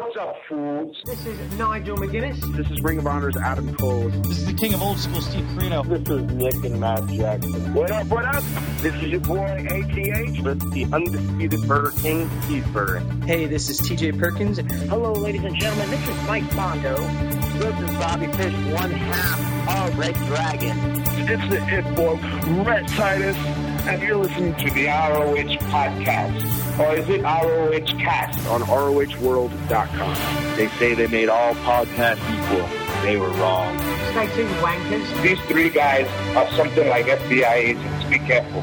What's up, fools? This is Nigel McGuinness. This is Ring of Honor's Adam Cole. This is the king of old school, Steve Corino. This is Nick and Matt Jackson. What up, what up? This is your boy, ACH. This is the undisputed Burger King cheeseburger. Hey, this is TJ Perkins. Hello, ladies and gentlemen. This is Mike Mondo. This is Bobby Fish, one half of Red Dragon. It's the It Boy, Rhett Titus, and you're listening to the ROH podcast. Or is it ROH Cast? On ROHworld.com. They say they made all podcasts equal. They were wrong. Stay tuned, wankers. These three guys are something like FBI agents. Be careful.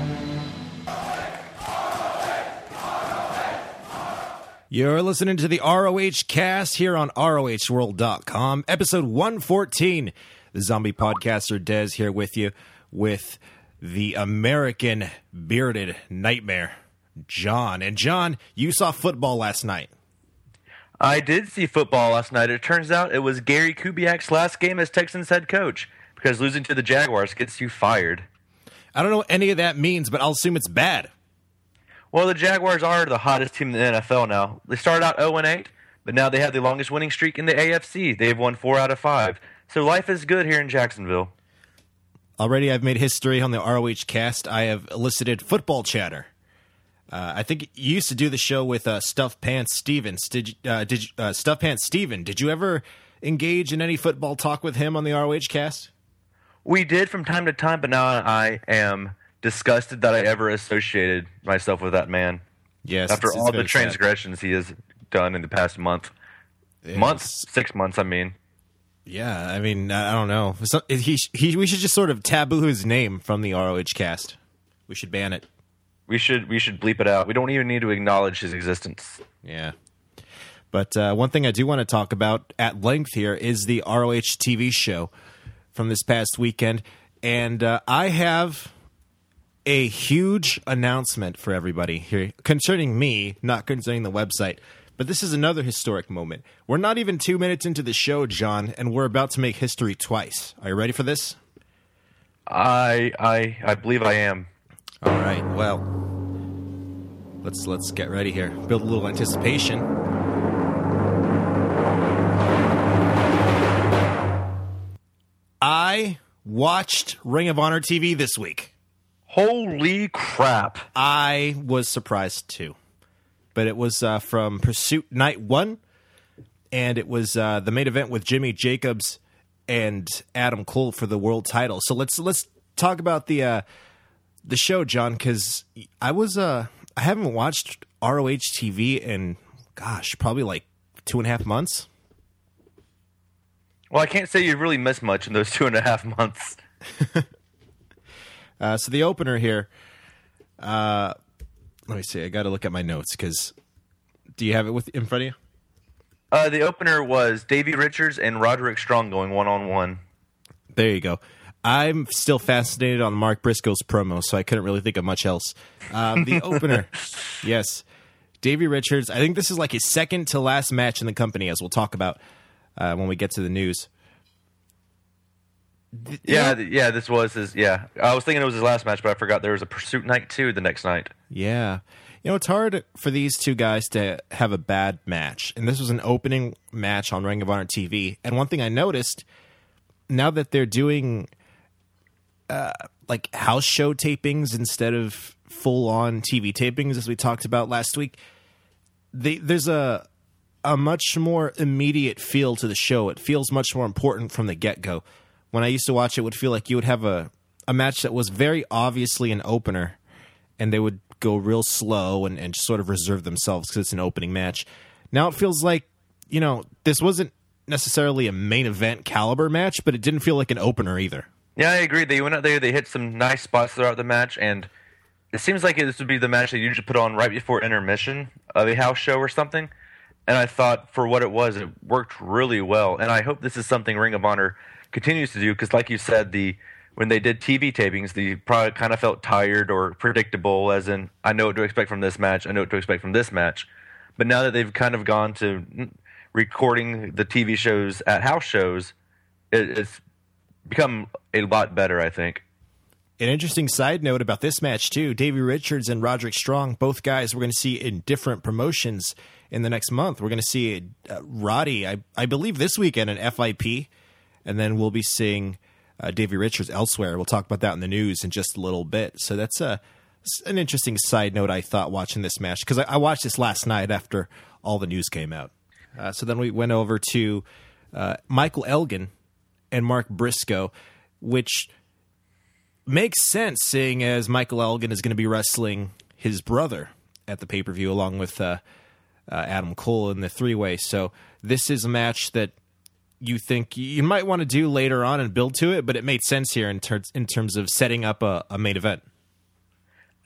You're listening to the ROH cast here on ROHworld.com, episode 114. The zombie podcaster Dez here with you with the American bearded nightmare, John. And John, you saw football last night. I did see football last night. It turns out it was Gary Kubiak's last game as Texans head coach because losing to the Jaguars gets you fired. I don't know what any of that means, but I'll assume it's bad. Well, the Jaguars are the hottest team in the NFL now. They started out 0 8, but now they have the longest winning streak in the AFC. They've won four out of five. So life is good here in Jacksonville. Already, I've made history on the ROH cast. I have elicited football chatter. Uh, I think you used to do the show with uh, Stuff Pants Stevens. Did you, uh, did you, uh, Stuff Pants Steven? Did you ever engage in any football talk with him on the ROH cast? We did from time to time, but now I am disgusted that I ever associated myself with that man. Yes, After all the very sad. transgressions he has done in the past month, Yes. months, six months. I mean, Yeah, I mean, I don't know. So, he, he, we should just sort of taboo his name from the ROH cast. We should ban it. we should we should bleep it out. We don't even need to acknowledge his existence. Yeah. But uh, one thing I do want to talk about at length here is the ROH TV show from this past weekend. And uh, I have a huge announcement for everybody here concerning me, not concerning the website. But this is another historic moment. We're not even two minutes into the show, John, and we're about to make history twice. Are you ready for this? I I I believe I am. All right. Well, let's let's get ready here. Build a little anticipation. I watched Ring of Honor TV this week. Holy crap! I was surprised too, but it was uh, from Pursuit Night One, and it was uh, the main event with Jimmy Jacobs and Adam Cole for the world title. So let's let's talk about the uh, the show, John, because I was uh, I haven't watched ROH TV in gosh probably like two and a half months. Well, I can't say you really missed much in those two and a half months. Uh, so the opener here, uh, let me see. I got to look at my notes because do you have it with in front of you? Uh, the opener was Davey Richards and Roderick Strong going one on one. There you go. I'm still fascinated on Mark Briscoe's promo, so I couldn't really think of much else. Um, the opener, yes, Davey Richards. I think this is like his second to last match in the company, as we'll talk about uh, when we get to the news. Th- Yeah, th- yeah, this was his. Yeah, I was thinking it was his last match, but I forgot there was a Pursuit Night too the next night. Yeah. You know, it's hard for these two guys to have a bad match. And this was an opening match on Ring of Honor TV. And one thing I noticed now that they're doing uh, like house show tapings instead of full on TV tapings, as we talked about last week, they, there's a a much more immediate feel to the show. It feels much more important from the get go. When I used to watch it, would feel like you would have a, a match that was very obviously an opener and they would go real slow and, and sort of reserve themselves because it's an opening match. Now it feels like, you know, this wasn't necessarily a main event caliber match, but it didn't feel like an opener either. Yeah, I agree. They went out there, they hit some nice spots throughout the match, and it seems like this would be the match they usually put on right before intermission of a house show or something. And I thought, for what it was, it worked really well. And I hope this is something Ring of Honor continues to do because, like you said, the when they did TV tapings, the product kind of felt tired or predictable. As in, I know what to expect from this match. I know what to expect from this match. But now that they've kind of gone to recording the TV shows at house shows, it, it's become a lot better. I think. An interesting side note about this match too: Davey Richards and Roderick Strong, both guys we're going to see in different promotions in the next month. We're going to see uh, Roddy, I, I believe, this weekend in FIP, and then we'll be seeing uh, Davey Richards elsewhere. We'll talk about that in the news in just a little bit. So that's a an interesting side note. I thought watching this match because I, I, watched this last night after all the news came out. Uh, so then we went over to uh, Michael Elgin and Mark Briscoe, which makes sense, seeing as Michael Elgin is going to be wrestling his brother at the pay per view along with uh, uh, Adam Cole in the three way. So this is a match that you think you might want to do later on and build to it, but it made sense here in, ter- in terms of setting up a, a main event.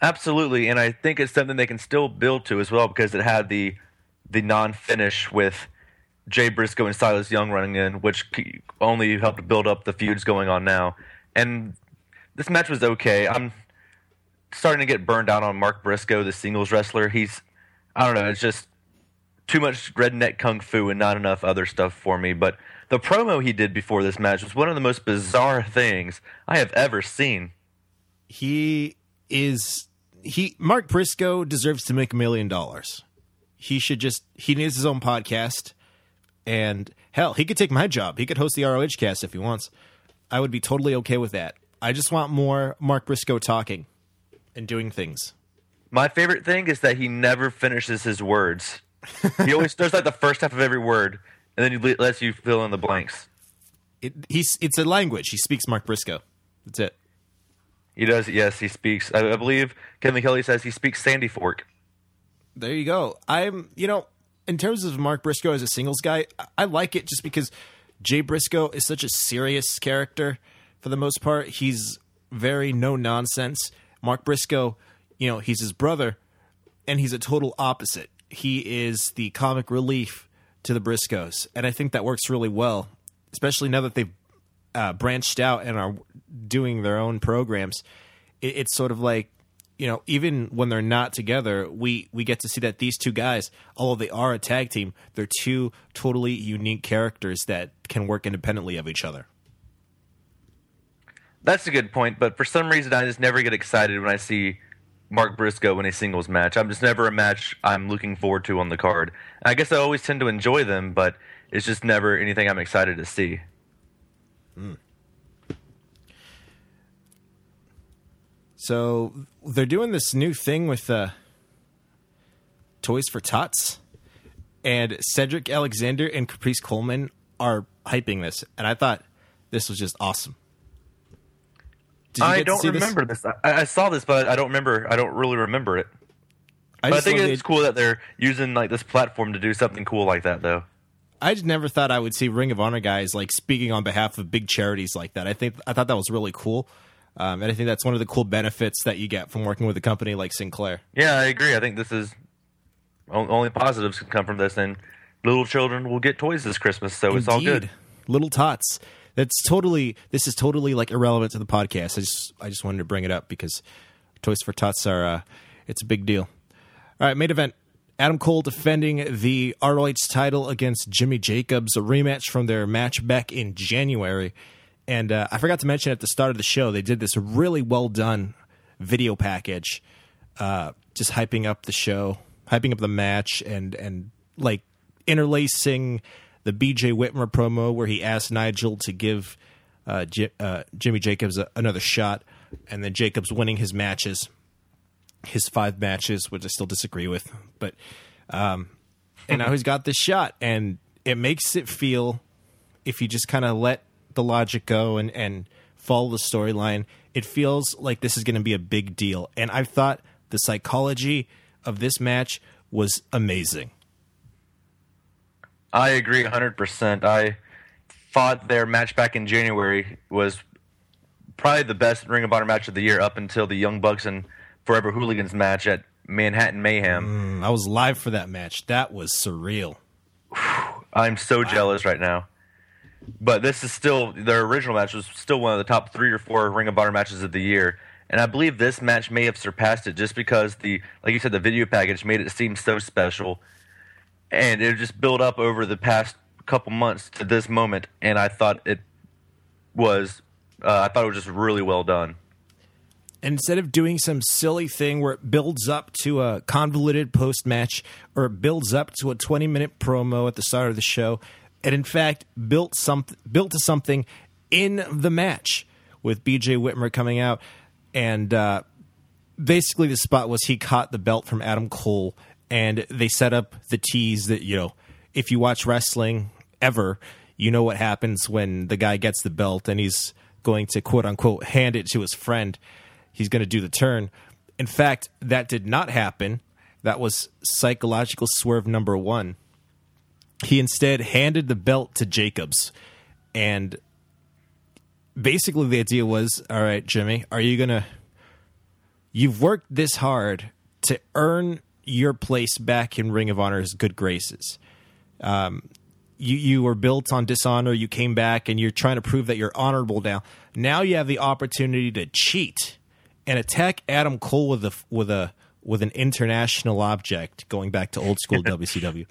Absolutely, and I think it's something they can still build to as well because it had the the non finish with Jay Briscoe and Silas Young running in, which only helped build up the feuds going on now. And this match was okay. I'm starting to get burned out on Mark Briscoe, the singles wrestler. He's, I don't know, it's just too much redneck kung fu and not enough other stuff for me. But the promo he did before this match was one of the most bizarre things I have ever seen. He is he Mark Briscoe deserves to make a million dollars. He should just he needs his own podcast and hell, he could take my job. He could host the ROH cast if he wants. I would be totally okay with that. I just want more Mark Briscoe talking and doing things. My favorite thing is that he never finishes his words. he always does like the first half of every word, and then he lets you fill in the blanks. It, he's it's a language. He speaks Mark Briscoe. That's it. He does. Yes, he speaks. I, I believe Kevin Kelly says he speaks Sandy Fork. There you go. I'm. You know, in terms of Mark Briscoe as a singles guy, I like it just because Jay Briscoe is such a serious character for the most part. He's very no nonsense. Mark Briscoe, you know, he's his brother, and he's a total opposite. He is the comic relief to the Briscoes, and I think that works really well, especially now that they've uh, branched out and are doing their own programs. It, it's sort of like you know, even when they're not together, we we get to see that these two guys, although they are a tag team, they're two totally unique characters that can work independently of each other. That's a good point, but for some reason, I just never get excited when I see Mark Briscoe in a singles match. I'm just never a match I'm looking forward to on the card. I guess I always tend to enjoy them, but it's just never anything I'm excited to see. Mm. So they're doing this new thing with uh, Toys for Tots, and Cedric Alexander and Caprice Coleman are hyping this, and I thought this was just awesome. I don't remember this. this. I, I, saw this, but I don't remember. I don't really remember it. I, but I think it's cool that they're using like this platform to do something cool like that, though. I just never thought I would see Ring of Honor guys like speaking on behalf of big charities like that. I think I thought that was really cool. Um, and I think that's one of the cool benefits that you get from working with a company like Sinclair. Yeah, I agree. I think this is only positives can come from this, and little children will get toys this Christmas, so Indeed. it's all good. Little tots. That's totally. This is totally like irrelevant to the podcast. I just I just wanted to bring it up because Toys for Tots are uh, it's a big deal. All right, main event. Adam Cole defending the ROH title against Jimmy Jacobs, a rematch from their match back in January. And uh, I forgot to mention at the start of the show, they did this really well done video package, uh, just hyping up the show, hyping up the match, and and like interlacing the BJ Whitmer promo where he asked Nigel to give uh, J- uh, Jimmy Jacobs a, another shot, and then Jacobs winning his matches, his five matches, which I still disagree with, but um, and now he's got this shot, and it makes it feel if you just kind of let the logic go and and follow the storyline, it feels like this is going to be a big deal. And I thought the psychology of this match was amazing. I agree 100%. I thought their match back in January was probably the best Ring of Honor match of the year up until the Young Bucks and Forever Hooligans match at Manhattan Mayhem. Mm, I was live for that match. That was surreal. I'm so wow. jealous right now. But this is still their original match was still one of the top three or four Ring of Honor matches of the year. And I believe this match may have surpassed it just because the, like you said, the video package made it seem so special, and it just built up over the past couple months to this moment. And I thought it was, uh, I thought it was just really well done. Instead of doing some silly thing where it builds up to a convoluted post match or it builds up to a 20 minute promo at the start of the show, it in fact built some built to something in the match with BJ Whitmer coming out and uh, basically the spot was he caught the belt from Adam Cole and they set up the tease that you know if you watch wrestling ever you know what happens when the guy gets the belt and he's going to quote unquote hand it to his friend. He's going to do the turn. In fact that did not happen. That was psychological swerve number 1 he instead handed the belt to Jacobs. And basically the idea was all right Jimmy are you going to you've worked this hard to earn your place back in Ring of Honor's good graces. Um, you you were built on dishonor. You came back and you're trying to prove that you're honorable now. Now you have the opportunity to cheat and attack Adam Cole with a with a with an international object, going back to old school WCW.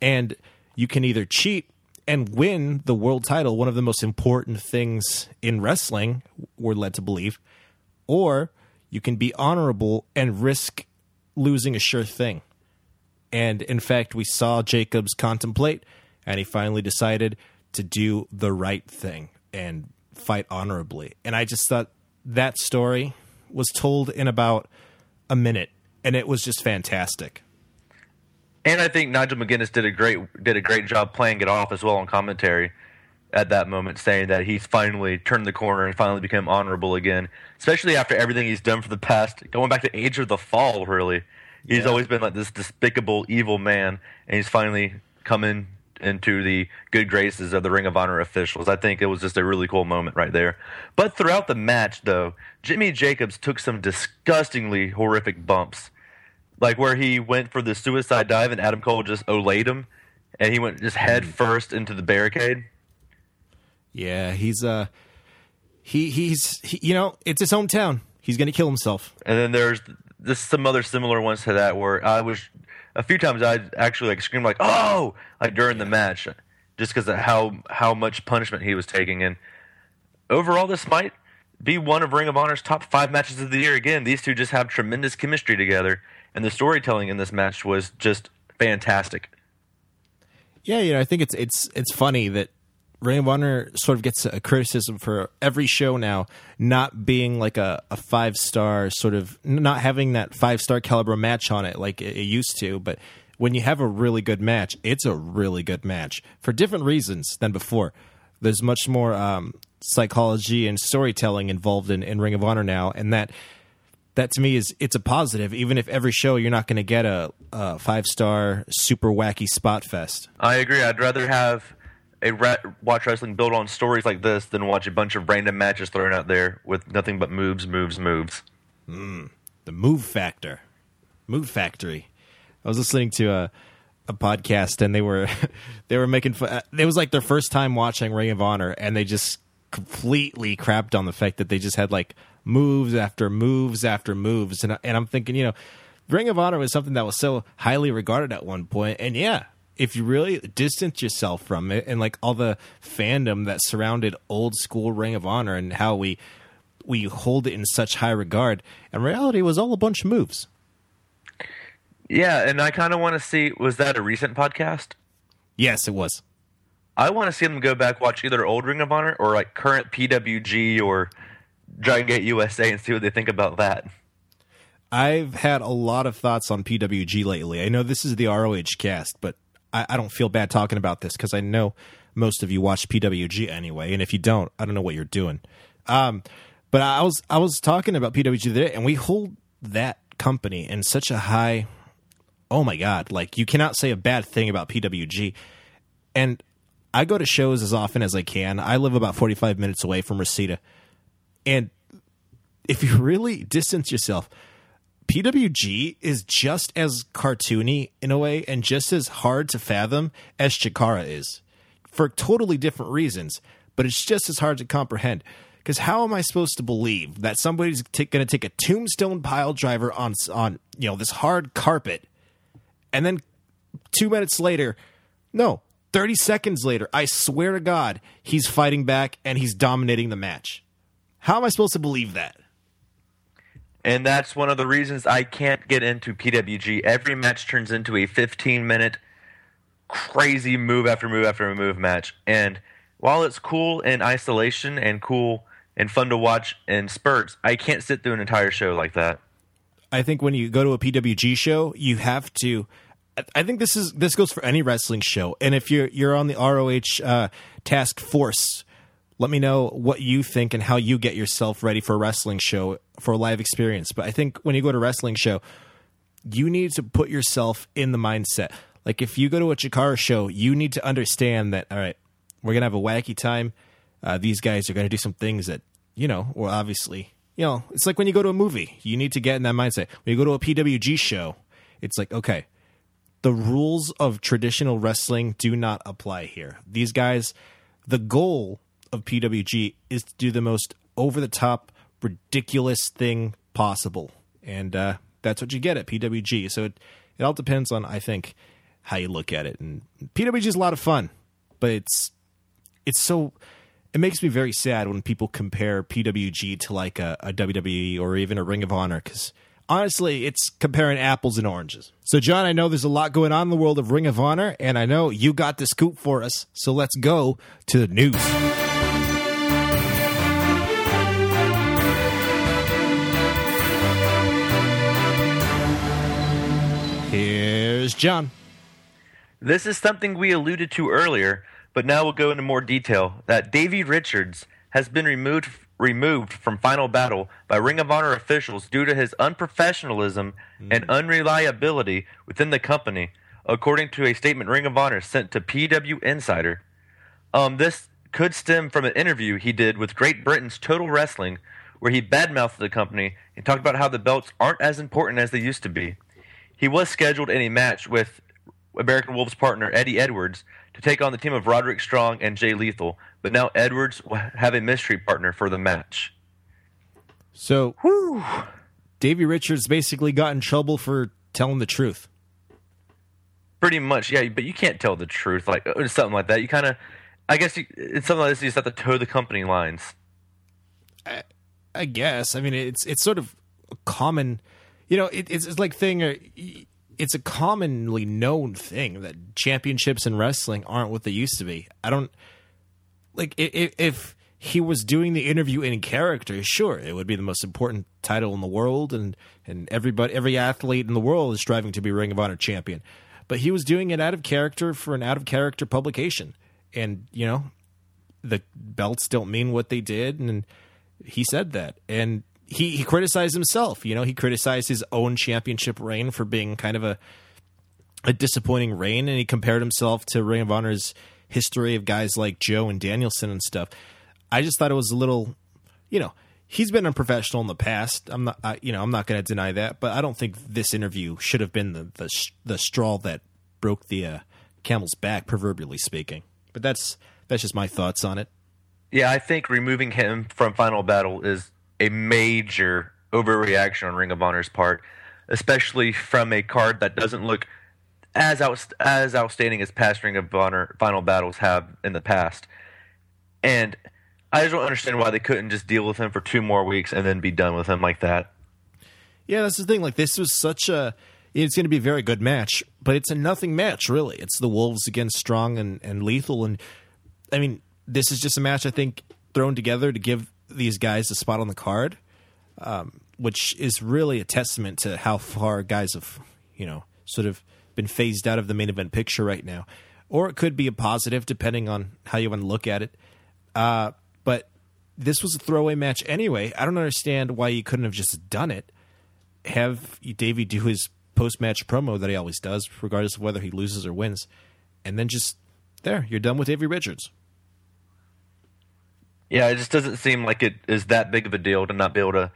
And you can either cheat and win the world title, one of the most important things in wrestling, we're led to believe, or you can be honorable and risk losing a sure thing. And in fact, we saw Jacobs contemplate, and he finally decided to do the right thing and fight honorably. And I just thought that story was told in about a minute, and it was just fantastic. And I think Nigel McGuinness did a great did a great job playing it off as well on commentary at that moment, saying that he's finally turned the corner and finally become honorable again. Especially after everything he's done for the past, going back to Age of the Fall. Really, he's Yeah. always been like this despicable, evil man, and he's finally coming into the good graces of the Ring of Honor officials. I think it was just a really cool moment right there. But throughout the match, though, Jimmy Jacobs took some disgustingly horrific bumps, like where he went for the suicide dive and Adam Cole just olayed him, and he went just mm. head first into the barricade. Yeah, he's uh he he's he, you know, it's his hometown. He's going to kill himself. And then there's this some other similar ones to that where I was a few times I actually like screamed like oh like during the match just because of how how much punishment he was taking. And overall, this might be one of Ring of Honor's top five matches of the year. Again, these two just have tremendous chemistry together, and the storytelling in this match was just fantastic. Yeah, you know, I think it's it's it's funny that Ring of Honor sort of gets a criticism for every show now not being like a, a five star sort of not having that five star caliber match on it like it, it used to. But when you have a really good match, it's a really good match for different reasons than before. There's much more um, psychology and storytelling involved in, in Ring of Honor now, and that that to me is it's a positive. Even if every show you're not going to get a, a five star super wacky spot fest. I agree. I'd rather have a ra- watch wrestling built on stories like this than watch a bunch of random matches thrown out there with nothing but moves, moves, moves. Hmm. the move factor. Move factory. I was listening to a, a podcast and they were they were making fun uh, it was like their first time watching ring of honor and they just completely crapped on the fact that they just had like moves after moves after moves. And, and i'm thinking you know ring of honor was something that was so highly regarded at one point and yeah if you really distance yourself from it and like all the fandom that surrounded old school ring of honor and how we we hold it in such high regard. In reality, was all a bunch of moves. Yeah, and I kind of want to see was that a recent podcast? Yes, it was. I want to see them go back watch either old Ring of Honor or like current PWG or Dragon Gate USA and see what they think about that. I've had a lot of thoughts on PWG lately. I know this is the ROH cast, but I, I don't feel bad talking about this because I know most of you watch PWG anyway, and if you don't, I don't know what you're doing. Um, but I was I was talking about PWG today, and we hold that company in such a high. Oh my god! Like you cannot say a bad thing about PWG, and I go to shows as often as I can. I live about forty five minutes away from Reseda, and if you really distance yourself, PWG is just as cartoony in a way and just as hard to fathom as Chikara is for totally different reasons, but it's just as hard to comprehend. Because how am I supposed to believe that somebody's t- going to take a tombstone pile driver on on you know this hard carpet, and then two minutes later, no, thirty seconds later, I swear to God, he's fighting back and he's dominating the match. How am I supposed to believe that? And that's one of the reasons I can't get into PWG. Every match turns into a 15 minute crazy move after move after move match. And while it's cool in isolation and cool and fun to watch in spurts, I can't sit through an entire show like that. I think when you go to a PWG show, you have to. I think this is this goes for any wrestling show, and if you're you're on the ROH uh, task force, let me know what you think and how you get yourself ready for a wrestling show for a live experience. But I think when you go to a wrestling show, you need to put yourself in the mindset. Like if you go to a Chikara show, you need to understand that all right, we're gonna have a wacky time. Uh, these guys are gonna do some things that you know, well, obviously, you know, it's like when you go to a movie, you need to get in that mindset. When you go to a PWG show, it's like okay, the rules of traditional wrestling do not apply here. These guys, the goal of PWG is to do the most over the top, ridiculous thing possible, and uh, that's what you get at PWG. So it it all depends on I think how you look at it. And PWG is a lot of fun, but it's it's so it makes me very sad when people compare PWG to like a, a WWE or even a Ring of Honor because honestly, it's comparing apples and oranges. So, John, I know there's a lot going on in the world of Ring of Honor, and I know you got the scoop for us. So let's go to the news. Here's John. This is something we alluded to earlier, but now we'll go into more detail. That Davey Richards has been removed removed from Final Battle by Ring of Honor officials due to his unprofessionalism and unreliability within the company, according to a statement Ring of Honor sent to PW Insider. Um, this could stem from an interview he did with Great Britain's Total Wrestling, where he badmouthed the company and talked about how the belts aren't as important as they used to be. He was scheduled in a match with American Wolves partner Eddie Edwards to take on the team of Roderick Strong and Jay Lethal, but now Edwards will have a mystery partner for the match. So, Davey Richards basically got in trouble for telling the truth. Pretty much, yeah, but you can't tell the truth like or something like that. You kind of, I guess, you, it's something like this. You just have to toe the company lines. I, I guess. I mean, it's it's sort of common, you know, it, it's it's like thing. uh, It's a commonly known thing that championships in wrestling aren't what they used to be. I don't like i- i- if he was doing the interview in character. Sure, it would be the most important title in the world, and and everybody, every athlete in the world is striving to be Ring of Honor champion. But he was doing it out of character for an out of character publication, and you know, the belts don't mean what they did, and he said that, and he he criticized himself. You know, he criticized his own championship reign for being kind of a a disappointing reign, and he compared himself to Ring of Honor's history of guys like Joe and Danielson and stuff. I just thought it was a little, you know, he's been unprofessional in the past. I'm not, I, you know, I'm not going to deny that, but I don't think this interview should have been the the, the straw that broke the uh, camel's back, proverbially speaking. But that's that's just my thoughts on it. Yeah, I think removing him from Final Battle is a major overreaction on Ring of Honor's part, especially from a card that doesn't look as as outstanding as past Ring of Honor Final Battles have in the past. And I just don't understand why they couldn't just deal with him for two more weeks and then be done with him like that. Yeah, that's the thing. Like this was such a it's going to be a very good match, but it's a nothing match really. It's the Wolves against Strong and, and Lethal and I mean, this is just a match I think thrown together to give these guys a spot on the card. Um, which is really a testament to how far guys have, you know, sort of been phased out of the main event picture right now. Or it could be a positive depending on how you want to look at it. Uh, but this was a throwaway match anyway. I don't understand why you couldn't have just done it. Have Davey do his post match promo that he always does, regardless of whether he loses or wins, and then just there, you're done with Davey Richards. Yeah, it just doesn't seem like it is that big of a deal to not be able to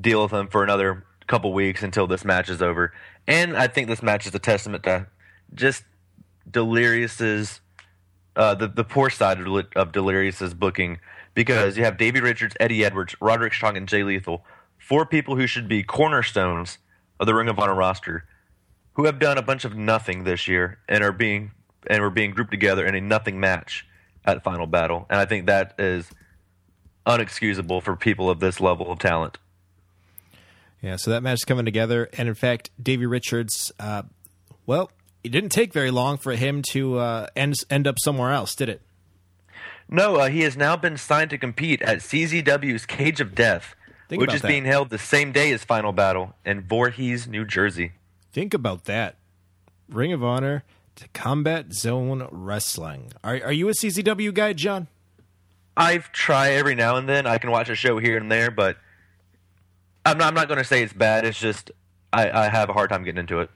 deal with him for another couple weeks until this match is over. And I think this match is a testament to just Delirious's uh, the the poor side of, of Delirious's booking because you have Davey Richards, Eddie Edwards, Roderick Strong, and Jay Lethal, four people who should be cornerstones of the Ring of Honor roster, who have done a bunch of nothing this year and are being and were being grouped together in a nothing match at Final Battle, and I think that is unexcusable for people of this level of talent. Yeah, so that match is coming together, and in fact, Davey Richards, uh, well, it didn't take very long for him to uh, end end up somewhere else, did it? No, uh, he has now been signed to compete at CZW's Cage of Death, Think which is that. being held the same day as Final Battle in Voorhees, New Jersey. Think about that. Ring of Honor To combat Zone Wrestling. Are are you a CZW guy, John? I've tried every now and then. I can watch a show here and there, but I'm not, I'm not going to say it's bad. It's just I, I have a hard time getting into it.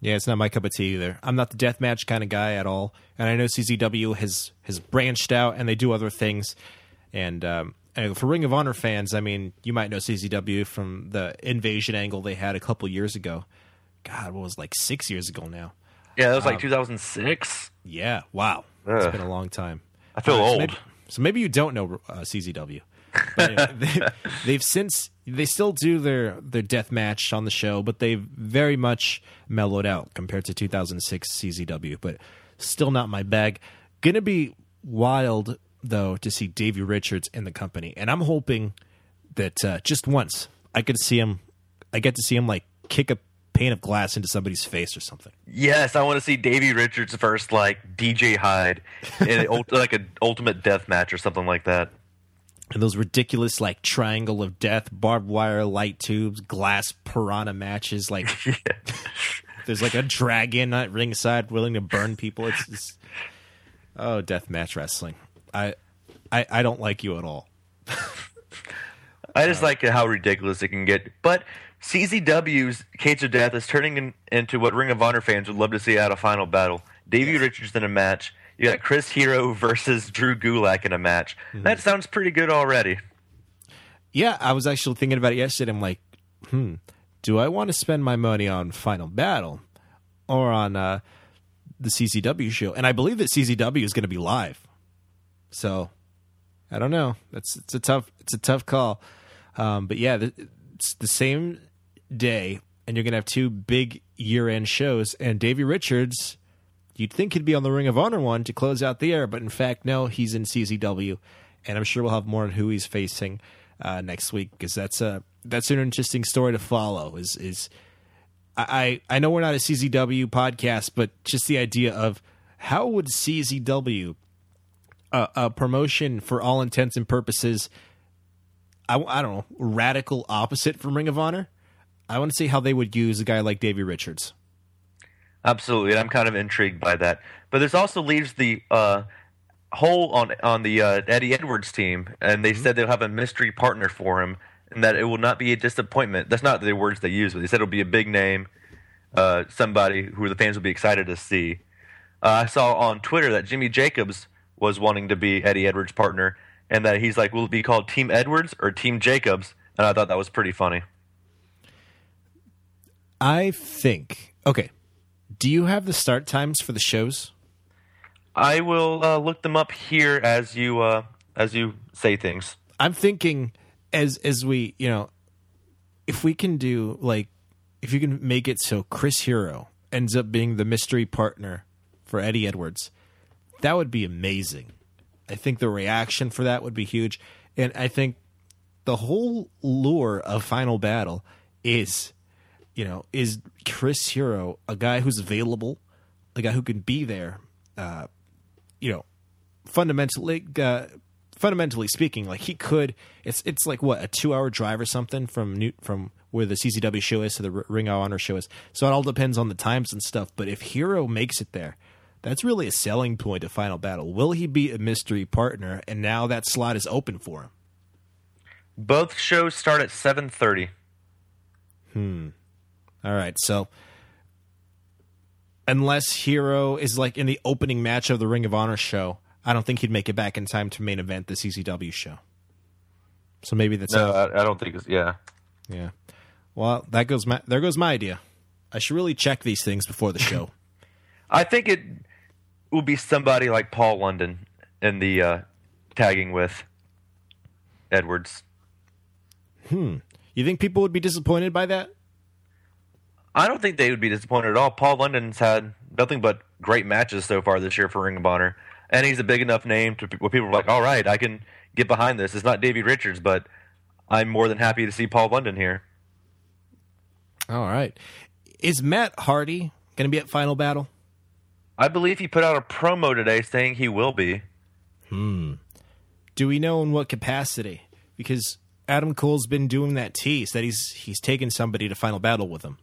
Yeah, it's not my cup of tea either. I'm not the deathmatch kind of guy at all, and I know CZW has has branched out and they do other things. And um, and for Ring of Honor fans, I mean, you might know CZW from the invasion angle they had a couple years ago. God, what was like six years ago now? Yeah, that was like Um, 2006. Yeah, wow, it's been a long time. I feel Uh, so old. maybe- So maybe you don't know uh, CZW. But they, they've since they still do their their death match on the show, but they've very much mellowed out compared to 2006 CZW. But still not my bag. Gonna be wild though to see Davey Richards in the company, and I'm hoping that uh, just once I could see him. I get to see him like kick a pane of glass into somebody's face or something. Yes, I want to see Davey Richards versus like DJ Hyde in like an ultimate death match or something like that. and those ridiculous like triangle of death, barbed wire, light tubes, glass piranha matches. Like there's like a dragon at ringside willing to burn people. It's, it's oh, death match wrestling. I, I I don't like you at all. I just like how ridiculous it can get. But CZW's Cage of Death is turning in, into what Ring of Honor fans would love to see out of Final Battle. Davey Richards in a match. You got Chris Hero versus Drew Gulak in a match. That sounds pretty good already. Yeah, I was actually thinking about it yesterday. I'm like, hmm, do I want to spend my money on Final Battle or on uh, the CZW show? And I believe that CZW is going to be live. So I don't know. That's it's a tough it's a tough call. Um, but yeah, the, it's the same day, and you're going to have two big year end shows. And Davey Richards, you'd think he'd be on the Ring of Honor one to close out the air, but in fact, no, he's in CZW, and I'm sure we'll have more on who he's facing uh, next week because that's a that's an interesting story to follow. Is is I I know we're not a CZW podcast, but just the idea of how would CZW a, a promotion for all intents and purposes. I, I don't know, radical opposite from Ring of Honor. I want to see how they would use a guy like Davey Richards. Absolutely, and I'm kind of intrigued by that. But this also leaves the uh, hole on on the uh, Eddie Edwards team, and they said they'll have a mystery partner for him, and that it will not be a disappointment. That's not the words they used, but they said it'll be a big name, uh, somebody who the fans will be excited to see. Uh, I saw on Twitter that Jimmy Jacobs was wanting to be Eddie Edwards' partner, and that he's like, "Will it be called Team Edwards or Team Jacobs?" And I thought that was pretty funny. I think. Okay. Do you have the start times for the shows? I will uh, look them up here as you uh, as you say things. I'm thinking as as we, you know, if we can do like if you can make it so Chris Hero ends up being the mystery partner for Eddie Edwards, that would be amazing. I think the reaction for that would be huge. And I think the whole lure of Final Battle is, you know, is Chris Hero a guy who's available, a guy who can be there, uh, you know, fundamentally, uh, fundamentally speaking, like he could. It's it's like what a two hour drive or something from New, from where the CZW show is to the Ring of Honor show is. So it all depends on the times and stuff. But if Hero makes it there, that's really a selling point of Final Battle. Will he be a mystery partner? And now that slot is open for him. Both shows start at seven thirty. All right, so unless Hero is like in the opening match of the Ring of Honor show, I don't think he'd make it back in time to main event the CZW show. So maybe that's No, I, I don't think it's yeah. yeah. Well, that goes my there goes my idea. I should really check these things before the show. I think it will be somebody like Paul London in the uh, tagging with Edwards. Hmm. You think people would be disappointed by that? I don't think they would be disappointed at all. Paul London's had nothing but great matches so far this year for Ring of Honor, and he's a big enough name to where people are like, "All right, I can get behind this." It's not Davey Richards, but I'm more than happy to see Paul London here. All right. Is Matt Hardy going to be at Final Battle? I believe he put out a promo today saying he will be. Hmm. Do we know in what capacity? Because Adam Cole's been doing that tease that he's he's taken somebody to Final Battle with him.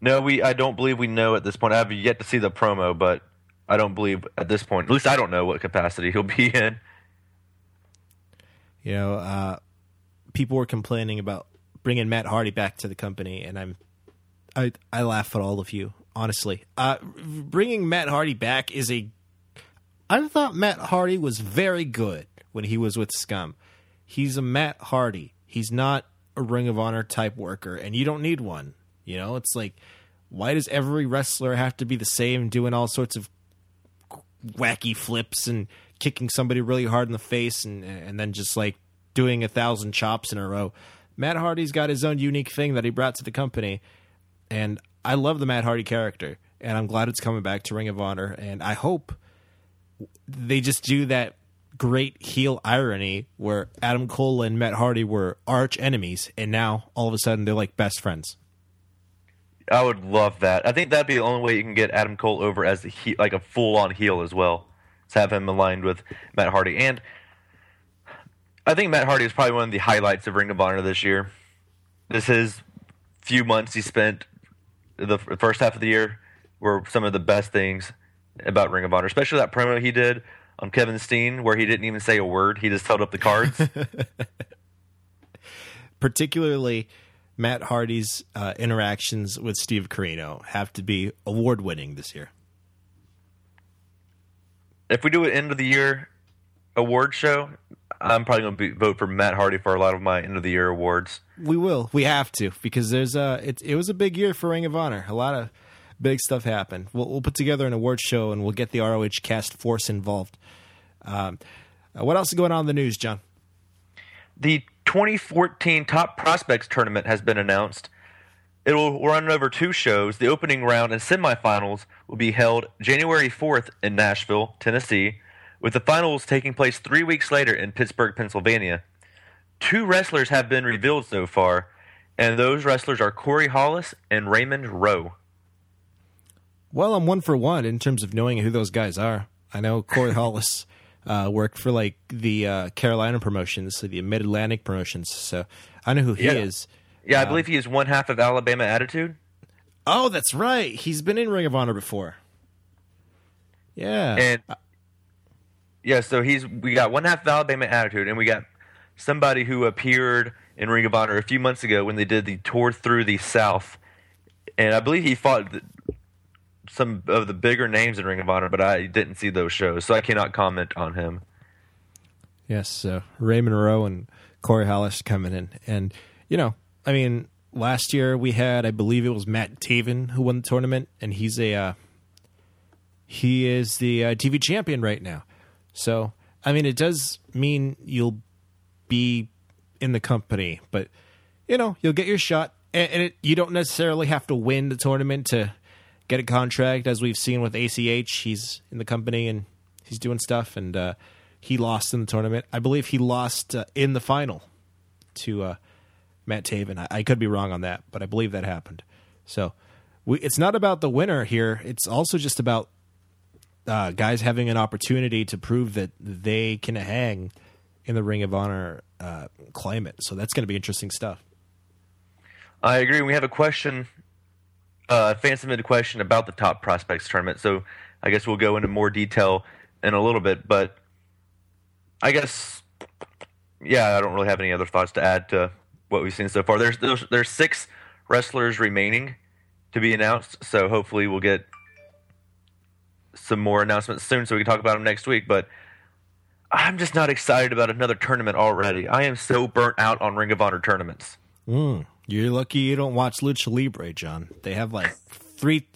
No, we. I don't believe we know at this point. I've yet to see the promo, but I don't believe at this point. At least I don't know what capacity he'll be in. You know, uh, people were complaining about bringing Matt Hardy back to the company, and I'm, I, I laugh at all of you. Honestly, uh, bringing Matt Hardy back is a. I thought Matt Hardy was very good when he was with Scum. He's a Matt Hardy. He's not a Ring of Honor type worker, and you don't need one. You know, it's like, why does every wrestler have to be the same, doing all sorts of wacky flips and kicking somebody really hard in the face and and then just like doing a thousand chops in a row. Matt Hardy's got his own unique thing that he brought to the company, and I love the Matt Hardy character, and I'm glad it's coming back to Ring of Honor, and I hope they just do that great heel irony where Adam Cole and Matt Hardy were arch enemies, and now all of a sudden they're like best friends. I would love that. I think that'd be the only way you can get Adam Cole over as a he, like a full on heel as well. To have him aligned with Matt Hardy, and I think Matt Hardy is probably one of the highlights of Ring of Honor this year. This his few months he spent the first half of the year were some of the best things about Ring of Honor, especially that promo he did on Kevin Steen where he didn't even say a word; he just held up the cards. particularly Matt Hardy's uh, interactions with Steve Corino have to be award winning this year. if we do an end of the year award show, I'm probably going to vote for Matt Hardy for a lot of my end of the year awards. We will. We have to because there's a. It, it was a big year for Ring of Honor. A lot of big stuff happened. We'll, we'll put together an award show and we'll get the ROH cast force involved. Um, uh, what else is going on in the news, John? The 2014 Top Prospects Tournament has been announced. It will run over two shows. The opening round and semifinals will be held January 4th in Nashville, Tennessee, with the finals taking place three weeks later in Pittsburgh, Pennsylvania. Two wrestlers have been revealed so far, and those wrestlers are Corey Hollis and Raymond Rowe. Well, I'm one for one in terms of knowing who those guys are. I know Corey Hollis uh, worked for like the uh, Carolina promotions, so the Mid Atlantic promotions, so I know who he Yeah. is. Yeah, I believe he is one half of Alabama Attitude. Oh, that's right. He's been in Ring of Honor before. Yeah. And yeah, so he's we got one half of Alabama attitude, and we got somebody who appeared in Ring of Honor a few months ago when they did the tour through the South, and I believe he fought some of the bigger names in Ring of Honor, but I didn't see those shows, so I cannot comment on him. Yes, so Raymond Rowe and Corey Hollis coming in, and you know, I mean, last year we had, I believe it was Matt Taven who won the tournament, and he's a uh, he is the uh, TV champion right now. So, I mean, it does mean you'll be in the company, but you know, you'll get your shot, and, and it, you don't necessarily have to win the tournament to get a contract, as we've seen with ACH. He's in the company and he's doing stuff, and uh, he lost in the tournament. I believe he lost uh, in the final to uh, Matt Taven. I, I could be wrong on that, but I believe that happened. So we, it's not about the winner here. It's also just about uh, guys having an opportunity to prove that they can hang in the Ring of Honor uh, climate. So that's going to be interesting stuff. I agree. We have a question, uh, fan submitted question about the top prospects tournament. So I guess we'll go into more detail in a little bit. But I guess, yeah, I don't really have any other thoughts to add to what we've seen so far. There's there's, there's six wrestlers remaining to be announced. So hopefully we'll get some more announcements soon, so we can talk about them next week. But I'm just not excited about another tournament already. I am so burnt out on Ring of Honor tournaments. Mm, you're lucky you don't watch Lucha Libre, John. They have like three.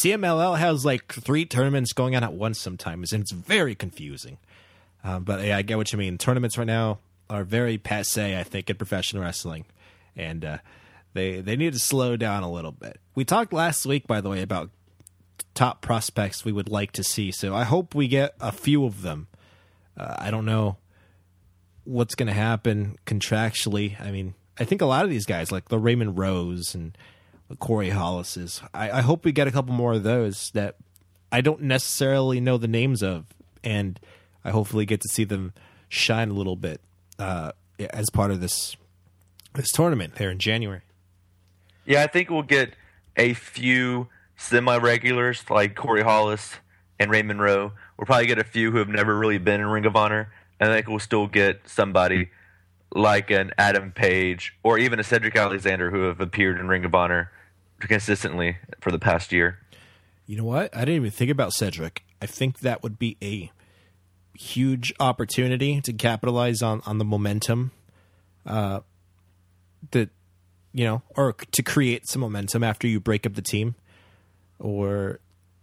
CMLL has like three tournaments going on at once sometimes, and it's very confusing. Um, but yeah, I get what you mean. Tournaments right now are very passe, I think, in professional wrestling, and uh, they they need to slow down a little bit. We talked last week, by the way, about top prospects we would like to see. So I hope we get a few of them. Uh, I don't know what's going to happen contractually. I mean, I think a lot of these guys, like the Raymond Rowes and Corey Hollises, I, I hope we get a couple more of those that I don't necessarily know the names of, and I hopefully get to see them shine a little bit uh, as part of this this tournament there in January. Yeah, I think we'll get a few semi regulars like Corey Hollis and Raymond Rowe. We'll probably get a few who have never really been in Ring of Honor, and I think we'll still get somebody like an Adam Page or even a Cedric Alexander who have appeared in Ring of Honor consistently for the past year. You know what? I didn't even think about Cedric. I think that would be a huge opportunity to capitalize on on the momentum uh, that you know, or to create some momentum after you break up the team, or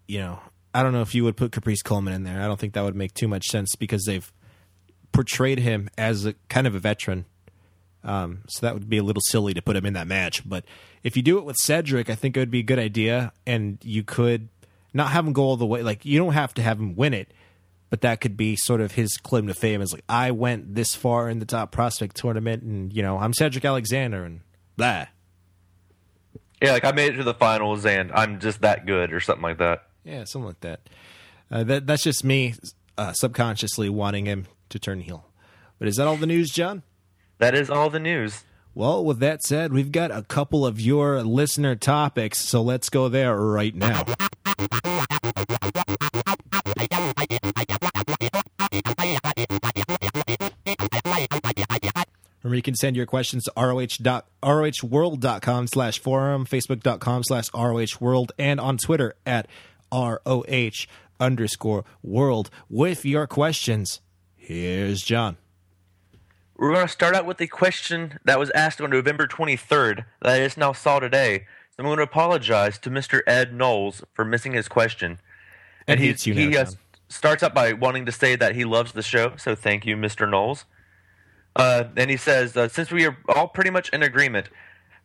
you know, I don't know if you would put Caprice Coleman in there. I don't think that would make too much sense because they've portrayed him as a kind of a veteran. Um, so that would be a little silly to put him in that match. But if you do it with Cedric, I think it would be a good idea, and you could not have him go all the way. Like you don't have to have him win it, but that could be sort of his claim to fame. Is like I went this far in the top prospect tournament, and you know I'm Cedric Alexander, and blah. Yeah, like I made it to the finals, and I'm just that good, or something like that. Yeah, something like that. Uh, that that's just me uh, subconsciously wanting him to turn heel. But is that all the news, John? That is all the news. Well, with that said, we've got a couple of your listener topics, so let's go there right now. Remember, you can send your questions to roh dot, rohworld.com slash forum, facebook.com slash rohworld, and on Twitter at roh underscore world with your questions. Here's John. We're going to start out with a question that was asked on November 23rd that I just now saw today. So I'm going to apologize to Mr. Ed Knowles for missing his question. And he, hates he now, uh, starts out by wanting to say that he loves the show, so thank you, Mr. Knowles. Uh, and he says, uh, since we are all pretty much in agreement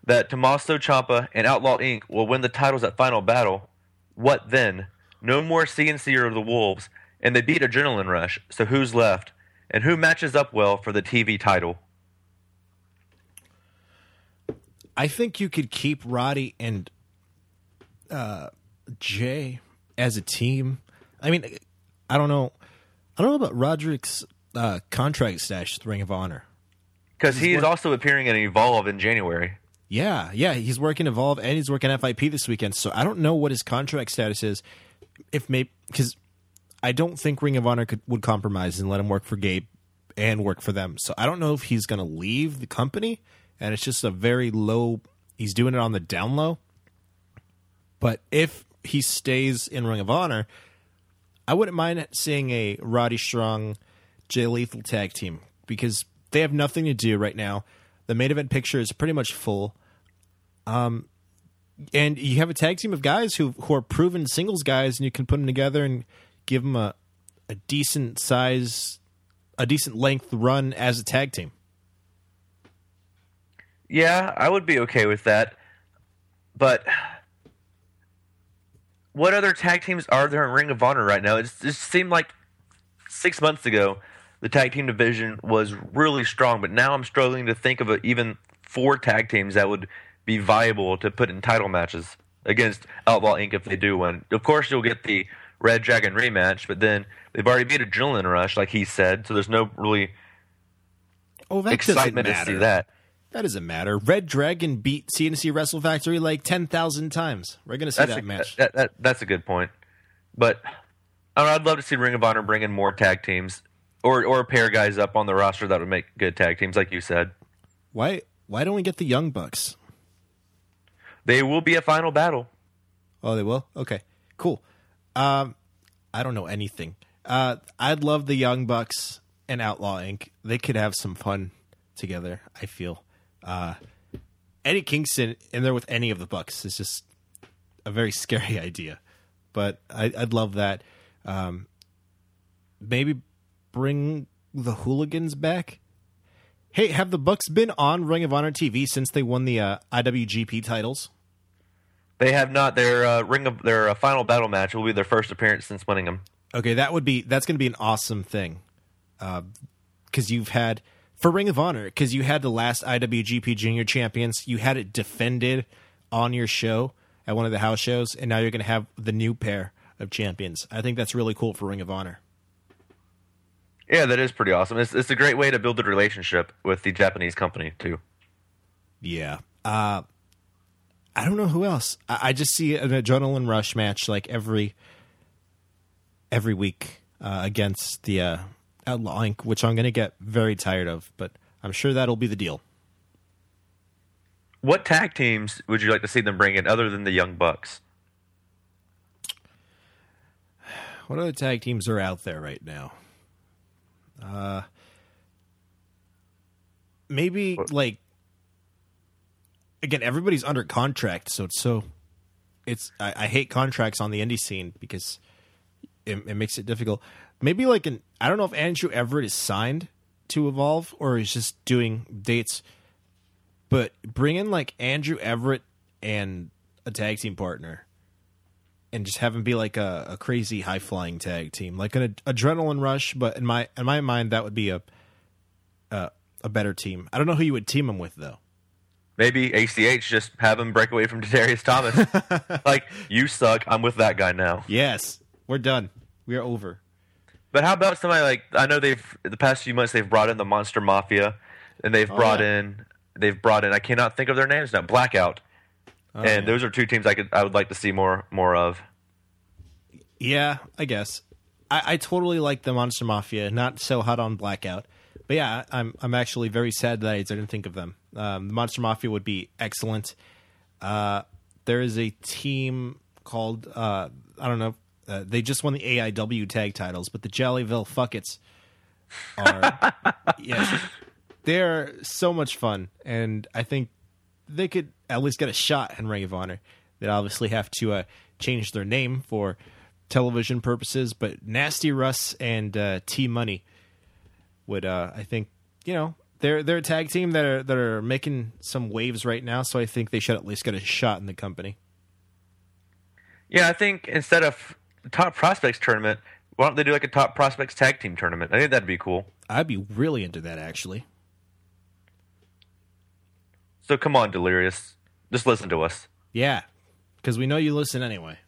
that Tommaso Ciampa and Outlaw Inc. will win the titles at Final Battle, what then? No more CNC or the Wolves, and they beat Adrenaline Rush, so who's left? And who matches up well for the TV title? I think you could keep Roddy and uh, Jay as a team. I mean, I don't know. I don't know about Roderick's uh, contract stash with Ring of Honor. Because he's also appearing in Evolve in January. Yeah, yeah, he's working Evolve and he's working FIP this weekend. So I don't know what his contract status is. If maybe because I don't think Ring of Honor could, would compromise and let him work for Gabe and work for them. So I don't know if he's going to leave the company and it's just a very low. He's doing it on the down low. But if he stays in Ring of Honor, I wouldn't mind seeing a Roddy Strong, Jay Lethal tag team because they have nothing to do right now. The main event picture is pretty much full. Um, and you have a tag team of guys who who are proven singles guys, and you can put them together and give them a a decent size, a decent length run as a tag team. Yeah, I would be okay with that. But what other tag teams are there in Ring of Honor right now? It just seemed like six months ago the tag team division was really strong, but now I'm struggling to think of a, even four tag teams that would be viable to put in title matches against Outlaw Inc. if they do win. Of course, you'll get the Red Dragon rematch, but then they've already beat Adrenaline Rush, like he said, so there's no really Oh, that excitement to see that. That doesn't matter. Red Dragon beat CNC Wrestle Factory like ten thousand times. We're gonna see That's that a, match. That, that, that's a good point. But I I'd love to see Ring of Honor bring in more tag teams or or pair guys up on the roster that would make good tag teams, like you said. Why? Why don't we get the Young Bucks? They will be a final battle. Oh, they will. Okay, cool. Um, I don't know anything. Uh, I'd love the Young Bucks and Outlaw Inc. They could have some fun together. I feel. Uh, Eddie Kingston in there with any of the Bucks is just a very scary idea, but I, I'd love that. Um, maybe bring the Hooligans back. Hey, have the Bucks been on Ring of Honor TV since they won the uh, IWGP titles? They have not their uh, ring of their uh, final battle match will be their first appearance since winning them. Okay, that would be that's going to be an awesome thing, because you've had for Ring of Honor because you had the last IWGP Junior Champions, you had it defended on your show at one of the house shows, and now you're going to have the new pair of champions. I think that's really cool for Ring of Honor. Yeah, that is pretty awesome. It's, it's a great way to build a relationship with the Japanese company too. Yeah. Uh, I don't know who else. I, I just see an adrenaline rush match like every every week uh, against the uh, Outlaw Inc., which I'm going to get very tired of, but I'm sure that'll be the deal. What tag teams would you like to see them bring in other than the Young Bucks? What other tag teams are out there right now? Uh, maybe like again, everybody's under contract, so it's so it's I, I hate contracts on the indie scene because it, it makes it difficult. Maybe like an I don't know if Andrew Everett is signed to Evolve or is just doing dates, but bring in like Andrew Everett and a tag team partner and just have him be like a, a crazy high flying tag team, like an ad- adrenaline rush. But in my in my mind, that would be a, a a better team. I don't know who you would team him with though. Maybe ACH just have him break away from Tadarius Thomas. like you suck. I'm with that guy now. Yes, we're done. We are over. But how about somebody like I know they've the past few months they've brought in the Monster Mafia, and they've Oh, brought yeah. in they've brought in I cannot think of their names now Blackout, Oh, and yeah. those are two teams I could I would like to see more more of. Yeah, I guess. I, I totally like the Monster Mafia. Not so hot on Blackout, but yeah, I'm I'm actually very sad that I didn't think of them. Um, the Monster Mafia would be excellent. Uh, there is a team called uh, I don't know. Uh, they just won the AIW tag titles, but the Jollyville Fuck-Its are yes, they're so much fun, and I think they could at least get a shot in Ring of Honor. They'd obviously have to uh, change their name for television purposes, but Nasty Russ and uh, T Money would, uh, I think, you know, they're they're a tag team that are that are making some waves right now. So I think they should at least get a shot in the company. Yeah, I think instead of top prospects tournament, why don't they do like a top prospects tag team tournament? I think that'd be cool. I'd be really into that actually. So come on, Delirious, just listen to us. Yeah, because we know you listen anyway.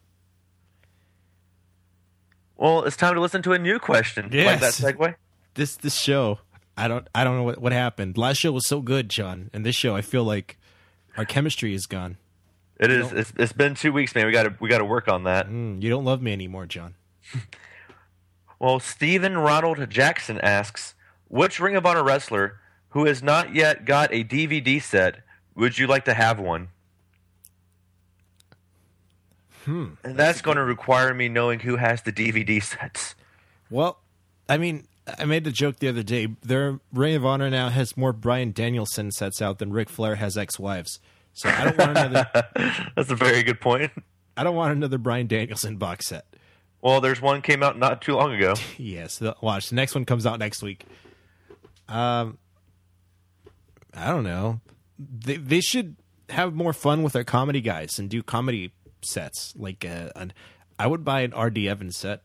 Well, it's time to listen to a new question. Yes. Like that segue. This this show, I don't I don't know what what happened. Last show was so good, John, and this show I feel like our chemistry is gone. It is. It's, it's been two weeks, man. We got to we got to work on that. Mm, you don't love me anymore, John. Well, Stephen Ronald Jackson asks, which Ring of Honor wrestler who has not yet got a DVD set would you like to have one? Hmm. And that's, going to require me knowing who has the DVD sets. Well, I mean, I made the joke the other day. Their Ring of Honor now has more Bryan Danielson sets out than Ric Flair has ex-wives. So I don't want another. That's a very good point. I don't want another Bryan Danielson box set. Well, there's one came out not too long ago. Yes, the, watch the next one comes out next week. Um, I don't know. They they should have more fun with their comedy guys and do comedy sets. Like, uh, an, I would buy an RD Evans set.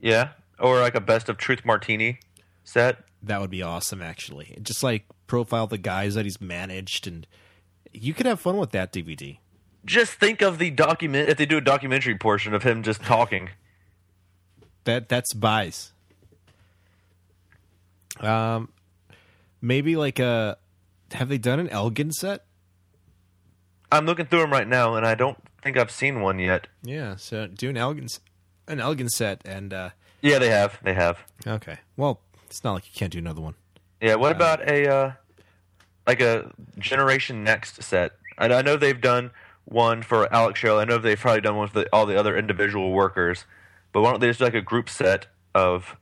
Yeah, or like a best of Truth Martini set. That would be awesome, actually. Just like profile the guys that he's managed, and you could have fun with that DVD. Just think of the document if they do a documentary portion of him just talking. That that's buys. Um, maybe like a. Have they done an Elgin set? I'm looking through them right now, and I don't think I've seen one yet. Yeah, so do an Elgin, an Elgin set, and uh, Yeah, they have. They have. okay. Well, it's not like you can't do another one. Yeah. What about a uh, like a Generation Next set? I, I know they've done one for Alex Shelley. I know they've probably done one for the, all the other individual workers. But why don't they just do like a group set of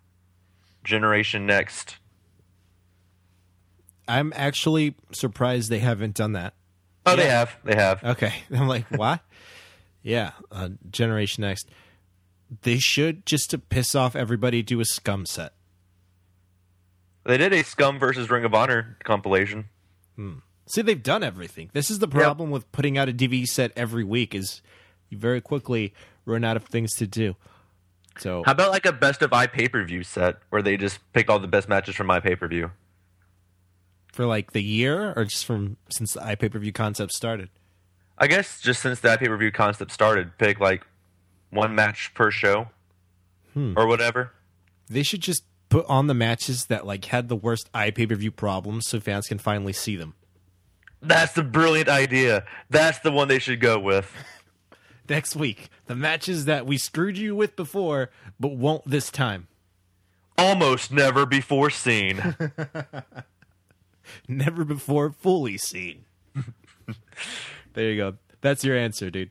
Generation Next? I'm actually surprised they haven't done that. Oh, they have. They have. Okay, I'm like, what? yeah, uh, Generation Next. They should just to piss off everybody do a scum set. They did a Scum versus Ring of Honor compilation. Hmm. See, they've done everything. This is the problem with putting out a DVD set every week is you very quickly run out of things to do. So How about like a best of I pay per view set where they just pick all the best matches from my pay per view? for like the year, or just from since the pay per view concept started. I guess just since the pay per view concept started, pick like one match per show hmm. or whatever. They should just put on the matches that like had the worst iPay per view problems, so fans can finally see them. That's the brilliant idea. That's the one they should go with. Next week, the matches that we screwed you with before, but won't this time. Almost never before seen. Never before fully seen. there you go. That's your answer, dude.